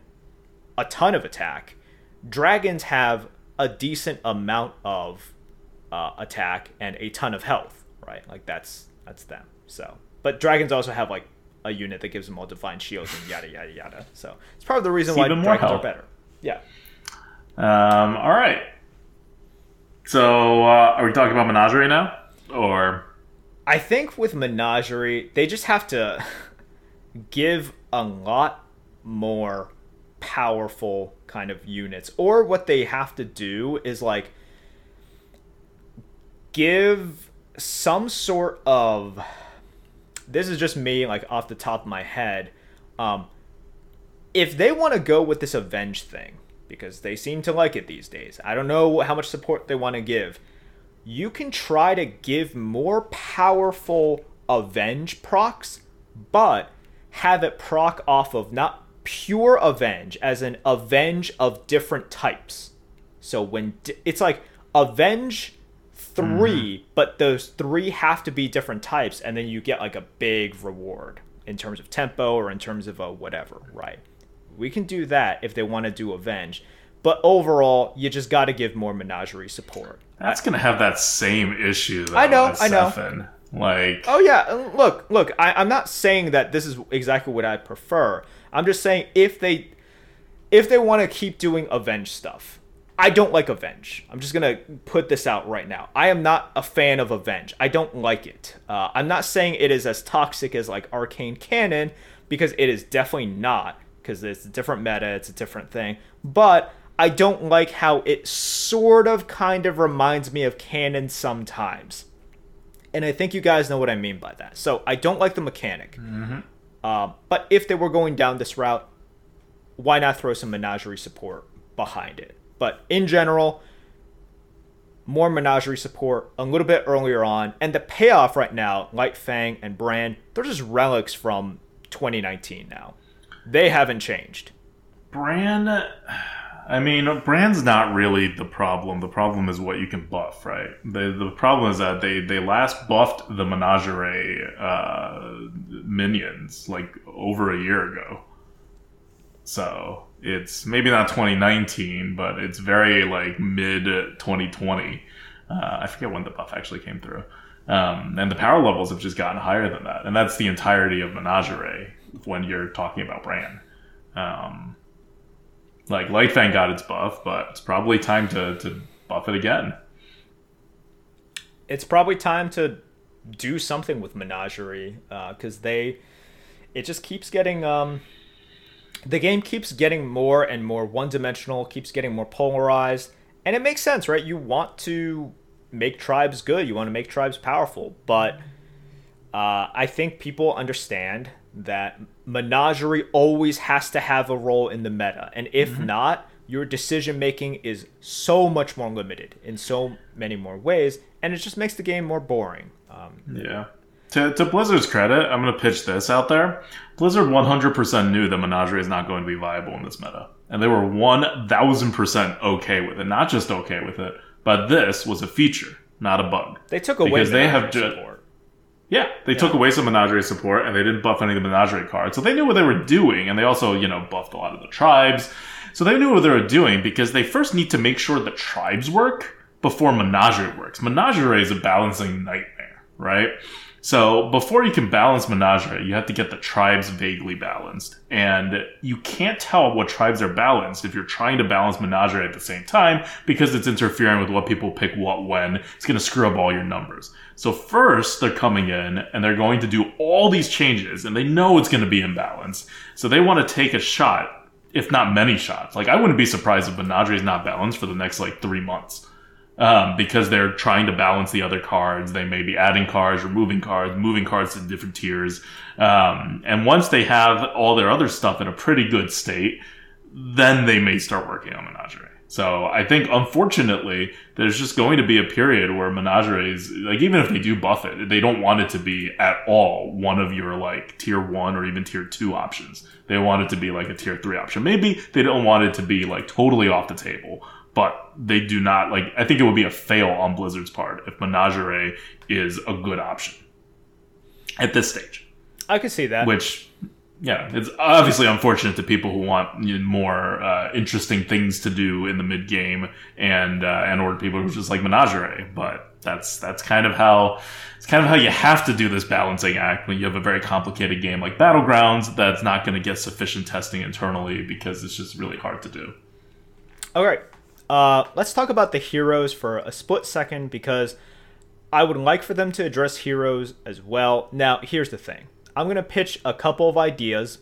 a ton of attack. Dragons have a decent amount of uh, attack and a ton of health, right? Like that's that's them. So, but dragons also have like a unit that gives them all divine shields and yada yada yada. So it's part of the reason It's why dragons are better. Yeah. Um, all right. So, uh, are we talking about Menagerie now? Or. I think with Menagerie, they just have to give a lot more powerful kind of units. Or what they have to do is like give some sort of this is just me like off the top of my head. Um if they want to go with this avenge thing because they seem to like it these days. I don't know how much support they want to give you can try to give more powerful avenge procs, but have it proc off of not pure avenge, as an avenge of different types. So when di- it's like avenge 3 but those three have to be different types, and then you get like a big reward in terms of tempo or in terms of a whatever, right? We can do that if they want to do avenge. But overall, you just got to give more menagerie support. That's going to have that same issue, though, I know, I know. Like. Oh yeah, uh, look, look. I, I'm not saying that this is exactly what I prefer. I'm just saying if they, if they want to keep doing avenge stuff, I don't like avenge. I'm just gonna put this out right now. I am not a fan of avenge. I don't like it. Uh, I'm not saying it is as toxic as like arcane cannon because it is definitely not because it's a different meta. It's a different thing, but. I don't like how it sort of kind of reminds me of cannon sometimes and I think you guys know what I mean by that. So I don't like the mechanic. Uh, but if they were going down this route, why not throw some menagerie support behind it? But in general, more menagerie support a little bit earlier on, and the payoff right now, Lightfang and Brand, they're just relics from 2019 now. They haven't changed. Brand, I mean, Brand's not really the problem. The problem is what you can buff, right? The the problem is that they they last buffed the Menagerie uh, minions like over a year ago. So it's maybe not 2019, but it's very like mid 2020. Uh, I forget when the buff actually came through. Um, and the power levels have just gotten higher than that, and that's the entirety of Menagerie when you're talking about Bran. Um, like Lightfang got its buff, but it's probably time to, to buff it again. it's probably time to do something with menagerie because they it just keeps getting um the game keeps getting more and more one-dimensional keeps getting more polarized and it makes sense right you want to make tribes good you want to make tribes powerful but uh, i think people understand that menagerie always has to have a role in the meta and if not your decision making is so much more limited in so many more ways and it just makes the game more boring um, Yeah. To, to Blizzard's credit, I'm going to pitch this out there. Blizzard 100% knew that Menagerie is not going to be viable in this meta. And they were 1000% okay with it. Not just okay with it, but this was a feature, not a bug. they took away Because they have menagerie ju- support. Yeah, they took away some Menagerie support and they didn't buff any of the Menagerie cards. So they knew what they were doing, and they also, you know, buffed a lot of the tribes. So they knew what they were doing because they first need to make sure the tribes work before Menagerie works. Menagerie is a balancing nightmare, right? So before you can balance Menagerie, you have to get the tribes vaguely balanced. And you can't tell what tribes are balanced if you're trying to balance Menagerie at the same time because it's interfering with what people pick what when. It's going to screw up all your numbers. So first, they're coming in and they're going to do all these changes and they know it's going to be imbalanced. So they want to take a shot, if not many shots. Like I wouldn't be surprised if Menagerie is not balanced for the next like three months um, because they're trying to balance the other cards. They may be adding cards, removing cards, moving cards to different tiers. Um, and once they have all their other stuff in a pretty good state, then they may start working on Menagerie. So I think, unfortunately, there's just going to be a period where Menagerie is like, even if they do buff it, they don't want it to be at all one of your like tier one or even tier two options. They want it to be like a tier three option. Maybe they don't want it to be like totally off the table, but they do not like. I think it would be a fail on Blizzard's part if Menagerie is a good option at this stage. I could see that. Which, yeah, it's obviously unfortunate to people who want you know, more uh, interesting things to do in the mid game, and uh, and or people who just like Menagerie. But that's that's kind of how it's kind of how you have to do this balancing act when you have a very complicated game like Battlegrounds that's not going to get sufficient testing internally because it's just really hard to do. All right. Uh, let's talk about the heroes for a split second because I would like for them to address heroes as well. Now, here's the thing I'm going to pitch a couple of ideas.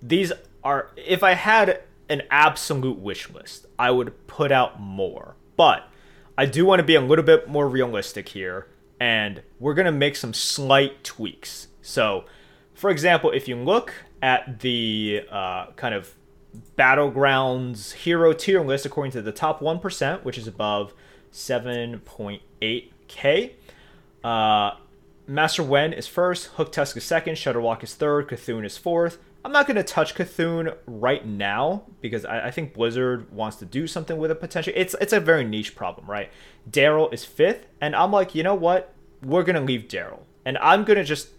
These are, if I had an absolute wish list, I would put out more. But I do want to be a little bit more realistic here, and we're going to make some slight tweaks. So, for example, if you look at the uh, kind of Battlegrounds hero tier list according to the top 1%, which is above 7.8k. Uh, Master Nguyen is first, Hook Tusk is second, Shudderwock is third, C'Thun is fourth. I'm not going to touch C'Thun right now because I, I, think Blizzard wants to do something with it potentially. It's it's a very niche problem, right? Deryl is fifth, and I'm like, you know what? We're going to leave Deryl. And I'm going to just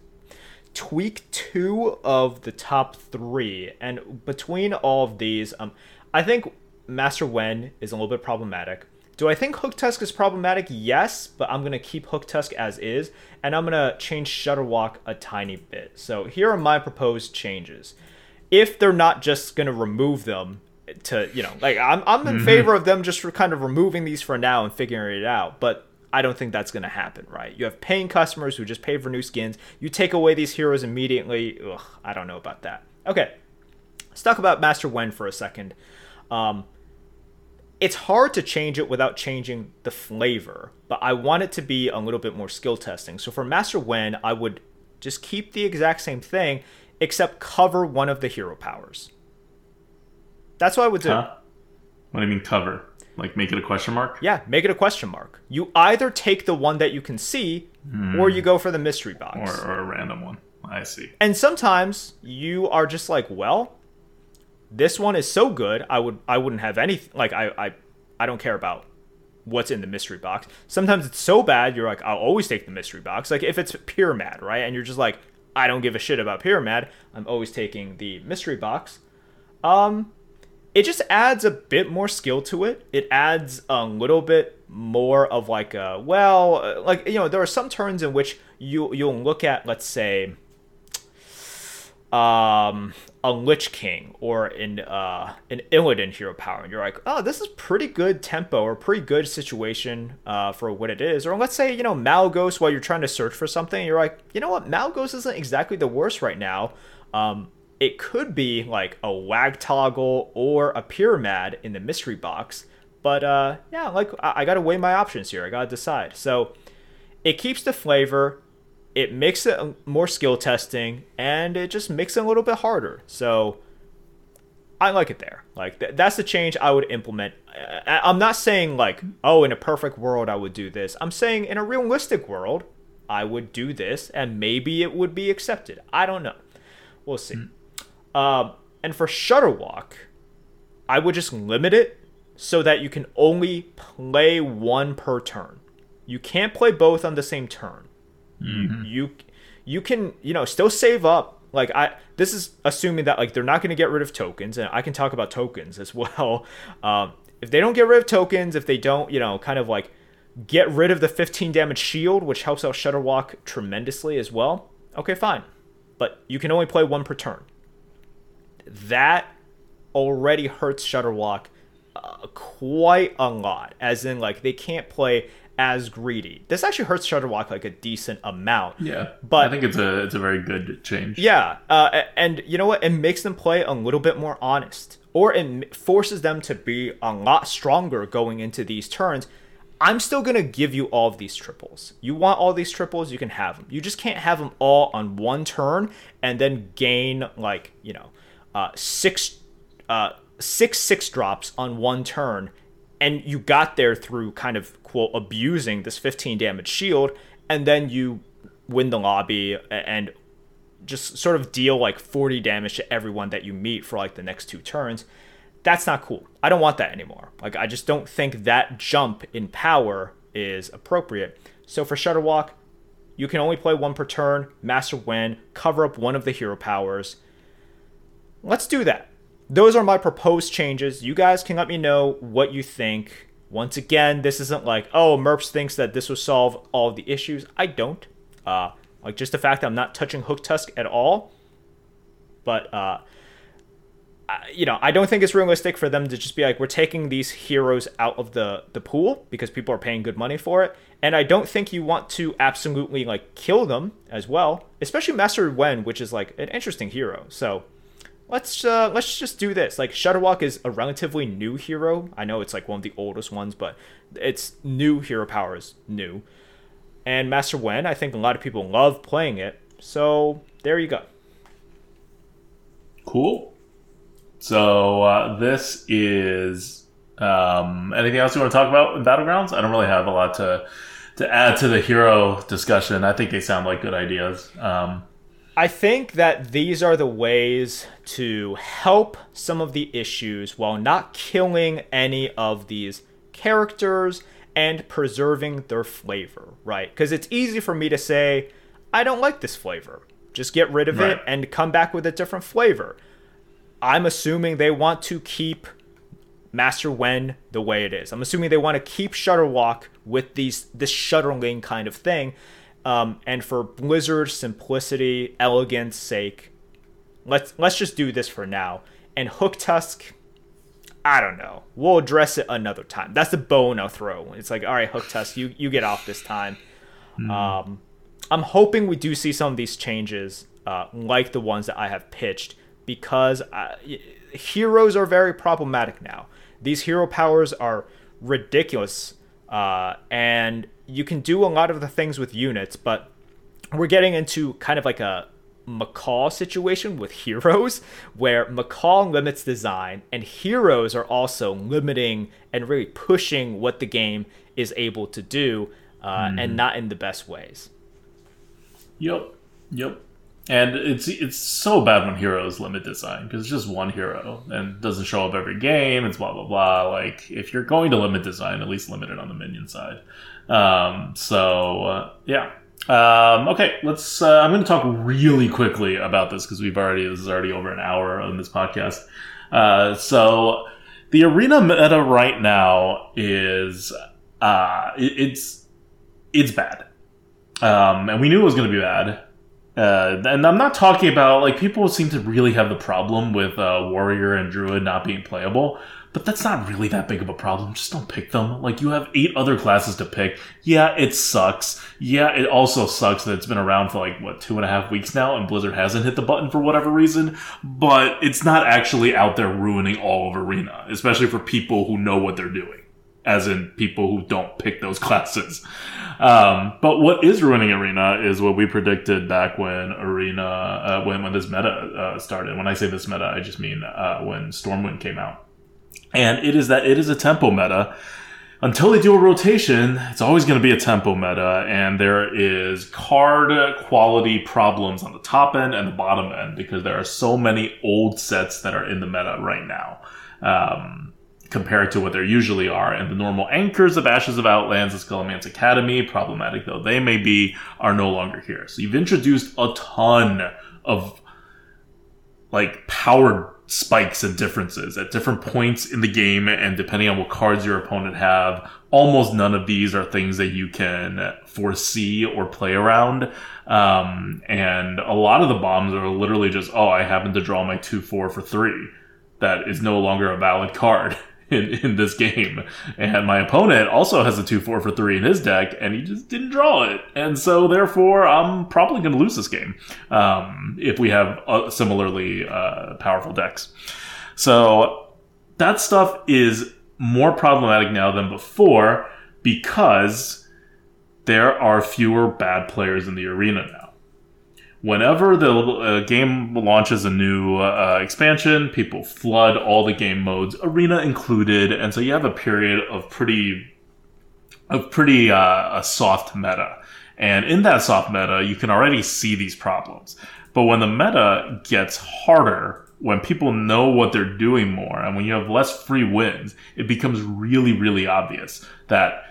tweak two of the top three, and between all of these, um, I think Master Nguyen is a little bit problematic. Do I think Hook Tusk is problematic? Yes, but I'm gonna keep Hook Tusk as is, and I'm gonna change Shudderwock a tiny bit. So here are my proposed changes. If they're not just gonna remove them to, you know, like I'm I'm in mm-hmm. favor of them just for kind of removing these for now and figuring it out. But I don't think that's going to happen, right? You have paying customers who just pay for new skins. You take away these heroes immediately. Ugh, I don't know about that. Okay, let's talk about Master Nguyen for a second. Um, it's hard to change it without changing the flavor, but I want it to be a little bit more skill testing. So for Master Nguyen, I would just keep the exact same thing, except cover one of the hero powers. That's what I would do. Huh? What do you mean cover? Like make it a question mark? Yeah, make it a question mark. You either take the one that you can see, mm. or you go for the mystery box, or, or a random one. I see. And sometimes you are just like, well, this one is so good, I would I wouldn't have any like I I I don't care about what's in the mystery box. Sometimes it's so bad you're like, I'll always take the mystery box. Like if it's Pyramad, right? And you're just like, I don't give a shit about Pyramad. I'm always taking the mystery box. Um, it just adds a bit more skill to it. It adds a little bit more of like a well, uh, like you know, there are some turns in which you you'll look at, let's say, um, a Lich King or an uh, an Illidan hero power, and you're like, oh, this is pretty good tempo or pretty good situation uh, for what it is. Or let's say you know Malygos while you're trying to search for something, you're like, you know what, Malygos isn't exactly the worst right now. Um, it could be like a Wagtoggle or a Pyramad in the mystery box. But uh, yeah, like I, I gotta weigh my options here. I gotta decide. So it keeps the flavor, it makes it more skill testing, and it just makes it a little bit harder. So I like it there. Like th- that's the change I would implement. I'm not saying like, oh, in a perfect world I would do this. I'm saying in a realistic world I would do this, and maybe it would be accepted. I don't know. We'll see. Mm. Um, and for Shudderwock, I would just limit it so that you can only play one per turn. You can't play both on the same turn. You, you you can you know still save up. Like I this is assuming that like they're not going to get rid of tokens, and I can talk about tokens as well. Um, if they don't get rid of tokens, if they don't you know kind of like get rid of the 15 damage shield, which helps out Shudderwock tremendously as well. Okay, fine, but you can only play one per turn. That already hurts Shudderwock uh, quite a lot, as in like they can't play as greedy. This actually hurts Shudderwock like a decent amount. Yeah, But- I think it's a it's a very good change. Yeah, uh, and you know what? It makes them play a little bit more honest, or it forces them to be a lot stronger going into these turns. I'm still gonna give you all of these triples. You want all these triples, you can have them. You just can't have them all on one turn and then gain like you know uh, six uh, six six drops on one turn, and you got there through kind of quote abusing this 15 damage shield, and then you win the lobby and just sort of deal like 40 damage to everyone that you meet for like the next two turns. That's not cool. I don't want that anymore. Like I just don't think that jump in power is appropriate. So for Shudderwock, you can only play one per turn, master Nguyen, cover up one of the hero powers. Let's do that. Those are my proposed changes. You guys can let me know what you think. Once again, this isn't like, oh, Merps thinks that this will solve all the issues. I don't. Uh, like just the fact that I'm not touching Hook Tusk at all. But uh, I- you know, I don't think it's realistic for them to just be like, we're taking these heroes out of the the pool because people are paying good money for it. And I don't think you want to absolutely like kill them as well, especially Master Nguyen, which is like an interesting hero. So let's uh, let's just do this. Like Shudderwock is a relatively new hero. I know it's like one of the oldest ones, but it's new hero power is new. And Master Nguyen, I think a lot of people love playing it. So there you go. Cool. So uh, this is um, anything else you want to talk about in battlegrounds? I don't really have a lot to to add to the hero discussion. I think they sound like good ideas. Um, I think that these are the ways to help some of the issues while not killing any of these characters and preserving their flavor, right? Because it's easy for me to say, I don't like this flavor. Just get rid of it and come back with a different flavor. I'm assuming they want to keep Master Nguyen the way it is. I'm assuming they want to keep Shudderwock with these this shutterling kind of thing. Um, and for Blizzard simplicity, elegance sake, let's let's just do this for now. And Hook Tusk, I don't know. We'll address it another time. That's the bone I'll throw. It's like, all right, Hook Tusk, you you get off this time. Um, I'm hoping we do see some of these changes, uh, like the ones that I have pitched, because uh, y- heroes are very problematic now. These hero powers are ridiculous, uh, and you can do a lot of the things with units, but we're getting into kind of like a Macaw situation with heroes, where Macaw limits design, and heroes are also limiting and really pushing what the game is able to do, uh, and not in the best ways. Yep. Yep. And it's it's so bad when heroes limit design because it's just one hero and doesn't show up every game. It's blah blah blah. Like if you're going to limit design, at least limit it on the minion side. Um, so uh, yeah. Um, okay, let's. Uh, I'm going to talk really quickly about this because we've already this is already over an hour on this podcast. Uh, so the arena meta right now is uh, it, it's it's bad um, and we knew it was going to be bad. Uh, and I'm not talking about like people seem to really have the problem with uh, warrior and druid not being playable, but that's not really that big of a problem. Just don't pick them. Like you have eight other classes to pick. Yeah, it sucks. Yeah, it also sucks that it's been around for like what two and a half weeks now, and Blizzard hasn't hit the button for whatever reason. But it's not actually out there ruining all of Arena, especially for people who know what they're doing as in people who don't pick those classes. Um, but what is ruining Arena is what we predicted back when Arena, uh, when when this meta uh, started. When I say this meta, I just mean uh, when Stormwind came out, and it is that it is a tempo meta. Until they do a rotation, it's always going to be a tempo meta, and there is card quality problems on the top end and the bottom end because there are so many old sets that are in the meta right now. Um, compared to what there usually are. And the normal anchors of Ashes of Outlands, the Scholomance Academy, problematic though they may be, are no longer here. So you've introduced a ton of like power spikes and differences at different points in the game and depending on what cards your opponent have almost none of these are things that you can foresee or play around um, and a lot of the bombs are literally just oh i happen to draw my 2-4 for 3 that is no longer a valid card in, in this game. And my opponent also has a 2 4 for 3 in his deck, and he just didn't draw it. And so, therefore, I'm probably going to lose this game um, if we have uh, similarly uh, powerful decks. So, that stuff is more problematic now than before because there are fewer bad players in the arena now whenever the uh, game launches a new uh, expansion, people flood all the game modes, arena included, and so you have a period of pretty, of pretty uh, a soft meta. And in that soft meta, you can already see these problems. But when the meta gets harder, when people know what they're doing more, and when you have less free wins, it becomes really, really obvious that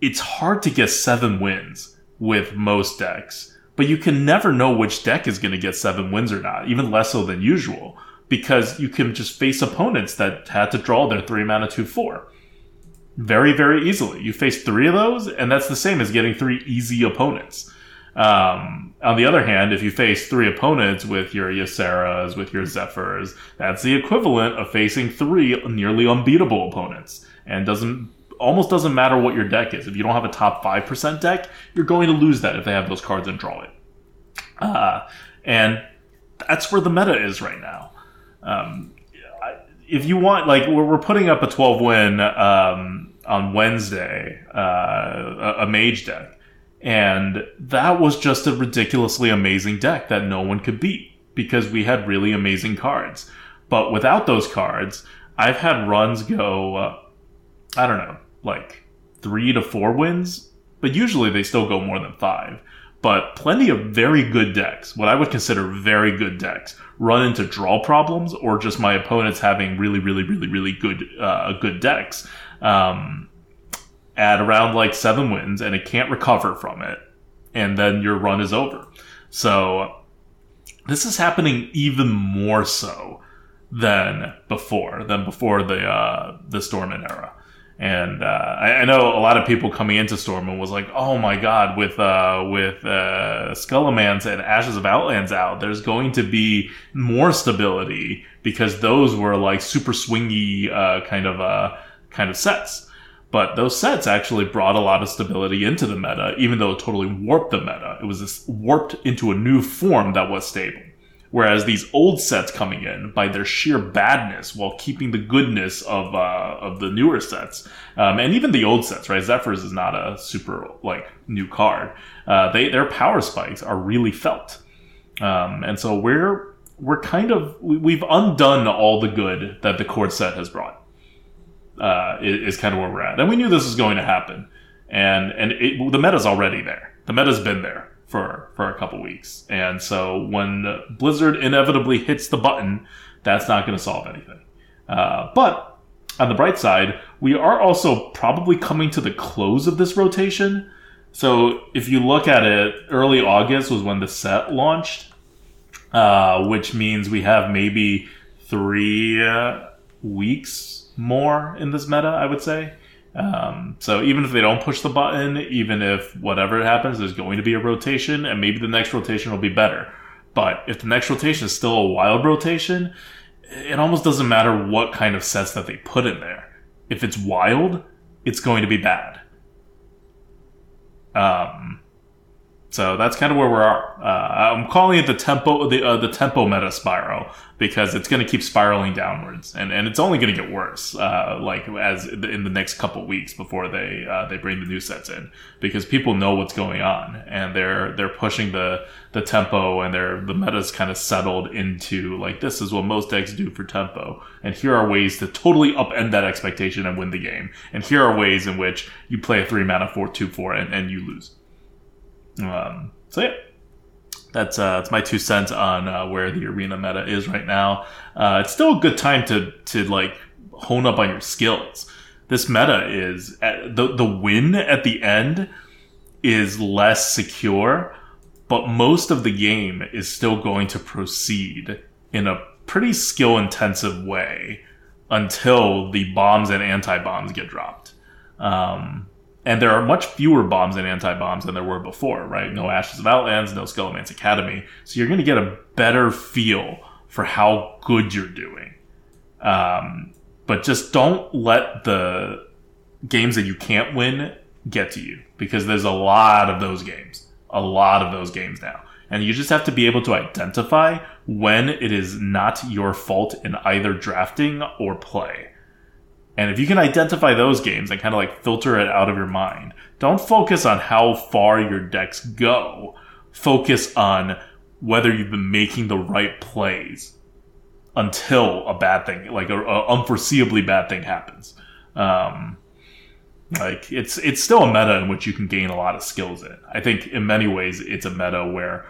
it's hard to get seven wins with most decks but you can never know which deck is going to get seven wins or not, even less so than usual, because you can just face opponents that had to draw their three mana two four very very easily. You face three of those, and that's the same as getting three easy opponents. Um, on the other hand, if you face three opponents with your Yseras, with your Zephrys, that's the equivalent of facing three nearly unbeatable opponents, and doesn't almost doesn't matter what your deck is. If you don't have a top 5% deck, you're going to lose that if they have those cards and draw it. Uh, and that's where the meta is right now. Um, if you want, like, we're, putting up a 12 win um, on Wednesday, uh, a, mage deck. And that was just a ridiculously amazing deck that no one could beat because we had really amazing cards. But without those cards, I've had runs go, uh, I don't know, like three to four wins, but usually they still go more than five. But plenty of very good decks, what I would consider very good decks, run into draw problems or just my opponents having really, really, really, really good, uh, good decks um, at around like seven wins, and it can't recover from it, and then your run is over. So this is happening even more so than before, than before the uh, the Stormwind era. And uh, I, I, know a lot of people coming into Stormwind was like, "Oh my god, with uh, with uh, Scholomance and Ashes of Outlands out, there's going to be more stability because those were like super swingy uh, kind of uh, kind of sets." But those sets actually brought a lot of stability into the meta, even though it totally warped the meta. It was warped into a new form that was stable. Whereas these old sets coming in by their sheer badness while keeping the goodness of uh, of the newer sets, um, and even the old sets, right? Zephrys is not a super like new card. Uh, they their power spikes are really felt, um, and so we're we're kind of we've undone all the good that the core set has brought. Uh, is, is kind of where we're at, and we knew this was going to happen, and and it, the meta's already there. The meta's been there for for a couple weeks. And so when Blizzard inevitably hits the button, that's not going to solve anything. Uh, but on the bright side, we are also probably coming to the close of this rotation. So if you look at it, early August was when the set launched, uh, which means we have maybe three uh, weeks more in this meta, I would say. Um, so even if they don't push the button, even if whatever happens, there's going to be a rotation, and maybe the next rotation will be better. But if the next rotation is still a wild rotation, it almost doesn't matter what kind of sets that they put in there. If it's wild, it's going to be bad. Um, so that's kind of where we are. Uh, I'm calling it the tempo, the uh, the tempo meta spiral because it's going to keep spiraling downwards, and, and it's only going to get worse. Uh, like as in the next couple weeks before they uh, they bring the new sets in, because people know what's going on, and they're they're pushing the the tempo, and they're the meta's kind of settled into like this is what most decks do for tempo, and here are ways to totally upend that expectation and win the game, and here are ways in which you play a three mana four two four and, and you lose. Um, so yeah, that's uh, that's my two cents on uh, where the arena meta is right now. Uh, it's still a good time to to like hone up on your skills. This meta is the the win at the end is less secure, but most of the game is still going to proceed in a pretty skill intensive way until the bombs and anti bombs get dropped. Um, and there are much fewer bombs and anti bombs than there were before, right? No Ashes of Outlands, no Scholomance Academy. So you're going to get a better feel for how good you're doing. Um, but just don't let the games that you can't win get to you because there's a lot of those games, a lot of those games now. And you just have to be able to identify when it is not your fault in either drafting or play. And if you can identify those games and kind of like filter it out of your mind, don't focus on how far your decks go. Focus on whether you've been making the right plays until a bad thing, like a, unforeseeably bad thing happens. Um, like it's it's still a meta in which you can gain a lot of skills in. I think in many ways it's a meta where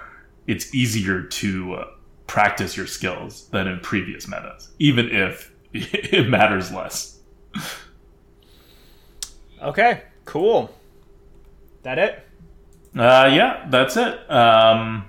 it's easier to uh, practice your skills than in previous metas, even if it matters less. Okay, cool. That it? Uh, yeah, that's it. Um,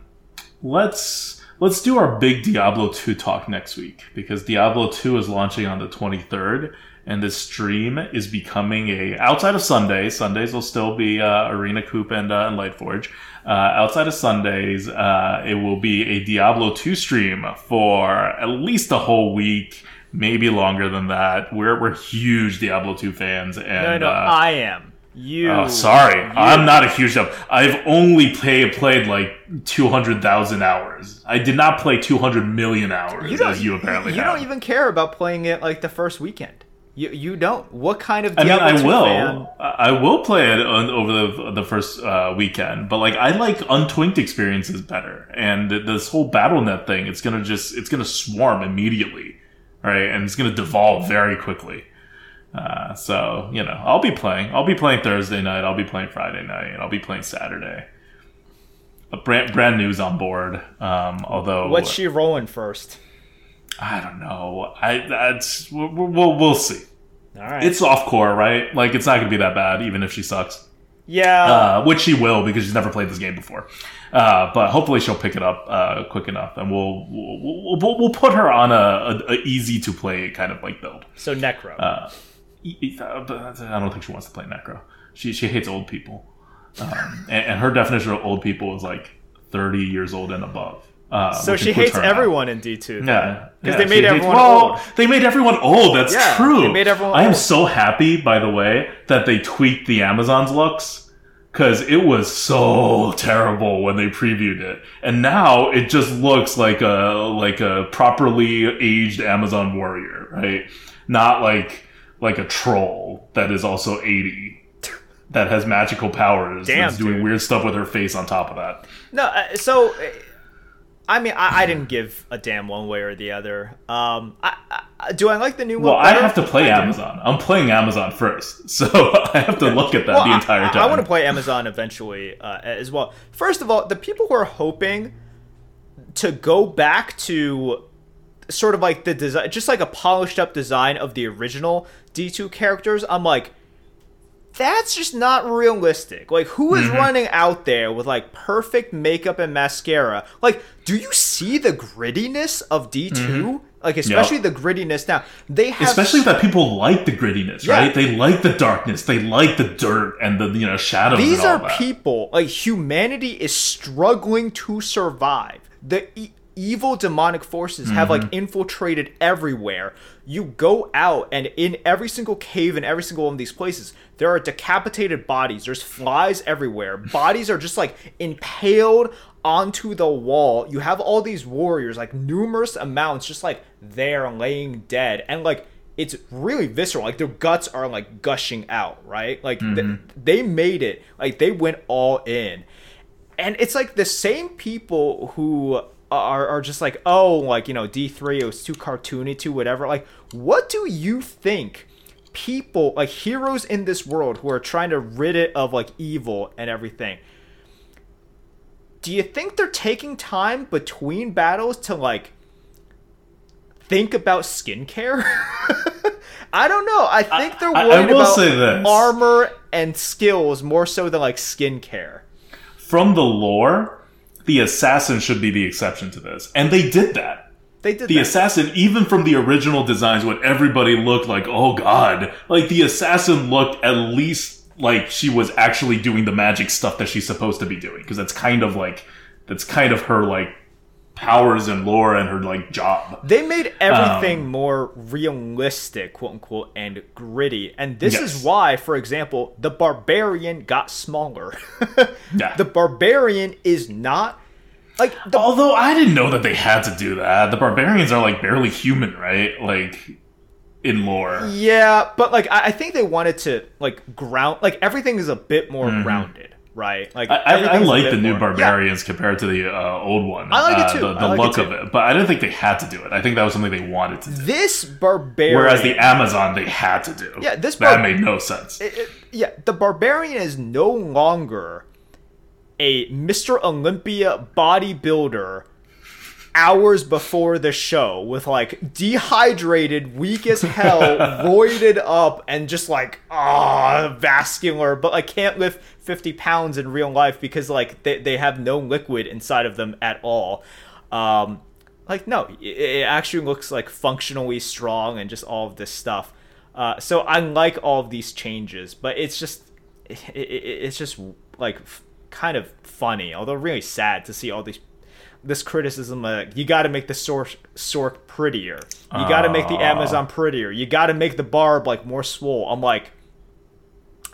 let's let's do our big Diablo 2 talk next week because Diablo 2 is launching on the 23rd and this stream is becoming a outside of Sundays. Sundays will still be uh, Arena Coop and, uh, and Lightforge. Uh, outside of Sundays, uh, it will be a Diablo 2 stream for at least a whole week, maybe longer than that. We're we're huge Diablo 2 fans, and No, no, uh, I am. You. Oh, sorry. you- I'm not a huge up. I've only play, played like 200,000 hours. I did not play 200 million hours, You don't, as you apparently you have. don't even care about playing it like the first weekend. You you don't. What kind of I mean, I will. fan? I I will play it on, over the the first uh, weekend, but like I like untwinked experiences better. And this whole BattleNet thing, it's gonna just it's gonna swarm immediately, right? And it's gonna devolve very quickly. Uh, so you know, I'll be playing. I'll be playing Thursday night. I'll be playing Friday night. and I'll be playing Saturday. A brand brand new's on board. Um, although What's she rolling first? I don't know. I that's we'll we'll, we'll see. All right. It's off core, right? Like it's not gonna be that bad, even if she sucks. yeah. Uh, which she will because she's never played this game before. Uh, but hopefully she'll pick it up uh, quick enough, and we'll we'll, we'll, we'll put her on a, a, a easy to play kind of like build. so Necro. Uh, uh, I don't think she wants to play Necro. She she hates old people, um, and, and her definition of old people is like thirty years old and above. Uh, so she hates everyone in D two. Yeah, because yeah, they made hates- everyone well, old. They made everyone old. That's Yeah, true. they made everyone I am old. so happy, by the way, that they tweaked the Amazon's looks because it was so terrible when they previewed it, and now it just looks like a like a properly aged Amazon warrior, right? Not like like a troll that is also eighty. That has magical powers. Damn, that's doing dude. weird stuff with her face on top of that. No, uh, so I mean, I, I didn't give a damn one way or the other. Um, I, I, do I like the new Well, one? Well, I have to play I do. Amazon. I'm playing Amazon first, so I have to look at that Well, the entire I, time. I, want to play Amazon eventually uh, as well. First of all, the people who are hoping to go back to sort of like the design, just like a polished up design of the original D2 characters, I'm like, that's just not realistic. Like, who is Mm-hmm. running out there with like perfect makeup and mascara? Like, do you see the grittiness of D2? Like, especially the grittiness now. They have. Especially that people like the grittiness, Yeah. right? They like the darkness. They like the dirt and the you know shadows. These and all are that. people like humanity is struggling to survive. The evil demonic forces have Mm-hmm. like infiltrated everywhere. You go out and in every single cave in every single one of these places, there are decapitated bodies. There's flies everywhere. Bodies are just like impaled onto the wall. You have all these warriors, like numerous amounts, just like there laying dead, and like it's really visceral. Like their guts are like gushing out, right? Like th- they made it. Like they went all in, and it's like the same people who are are just like, oh, like you know, D three, it was too cartoony, too whatever. Like, what do you think? People like heroes in this world who are trying to rid it of like evil and everything do you think they're taking time between battles to like think about skincare. I don't know. I think they're I- I worried will about armor and skills more so than like skincare. From the lore, the assassin should be the exception to this, and they did that. They did The that. assassin, even from the original designs, when everybody looked like, oh god, like the assassin looked at least like she was actually doing the magic stuff that she's supposed to be doing, because that's kind of like that's kind of her like powers and lore and her like job. They made everything Um, more realistic, quote unquote, and gritty. And this Yes. is why, for example, the barbarian got smaller. Yeah. The barbarian is not like the Although I didn't know that they had to do that. The barbarians are like barely human, right? Like in lore. Yeah, but like I, I think they wanted to like ground like everything is a bit more grounded, right? Like. I, I, like the new more- barbarians compared to the uh, old one. I like it uh, too. The, the like look too. of it, but I didn't think they had to do it. I think that was something they wanted to do. This barbarian Whereas the Amazon, they had to do. Yeah, this that made no sense. it- it- yeah, the barbarian is no longer a Mr. Olympia bodybuilder hours before the show with like dehydrated, weak as hell, roided up, and just like ah vascular, but like can't lift 50 pounds in real life because like they, they have no liquid inside of them at all. Um, like no, it, it actually looks like functionally strong and just all of this stuff. Uh, so I like all of these changes, but it's just it, it, it's just like f- kind of funny, although really sad to see all these this criticism. Uh, you got to make the Sork, Sork prettier. You got to make the ah. Amazon prettier. You got to make the barb like more swole. I'm like,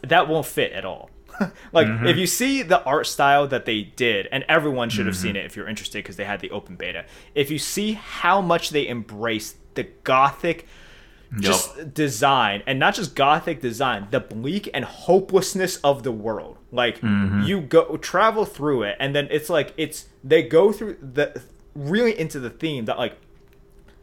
that won't fit at all. like mm-hmm. if you see the art style that they did, and everyone should have seen mm-hmm. it if you're interested because they had the open beta. If you see how much they embraced the gothic just design and not just gothic design the bleak and hopelessness of the world like mm-hmm. you go travel through it and then it's like it's they go through the really into the theme that like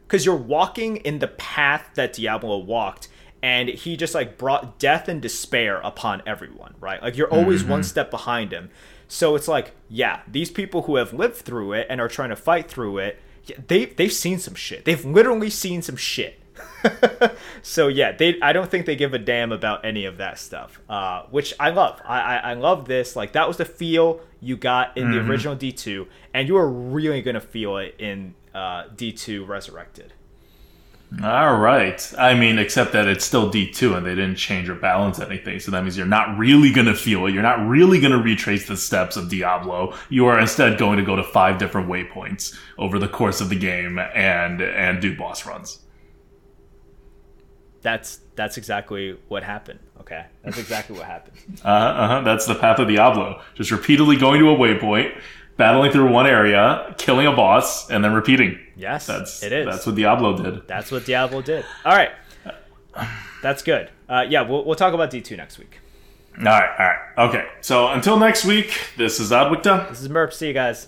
because you're walking in the path that Diablo walked, and he just like brought death and despair upon everyone, right? Like you're always mm-hmm. one step behind him. So it's like, yeah, these people who have lived through it and are trying to fight through it, they they've seen some shit. They've literally seen some shit. so yeah, they I don't think they give a damn about any of that stuff, uh, which I love. I, I I love this. Like that was the feel you got in the original D two, and you are really gonna feel it in uh, D two Resurrected. All right. I mean, except that it's still D2 and they didn't change or balance anything. So that means you're not really going to feel it. You're not really going to retrace the steps of Diablo. You are instead going to go to five different waypoints over the course of the game and, and do boss runs. That's that's exactly what happened. Okay, that's exactly what happened. Uh, uh-huh. That's the path of Diablo. Just repeatedly going to a waypoint, battling through one area, killing a boss, and then repeating. Yes, That's, it is. That's what Diablo did. That's what Diablo did. All right, that's good. Uh, yeah, we'll we'll talk about D two next week. All right. All right. Okay. So until next week, this is Adwicta. This is Merp. See you guys.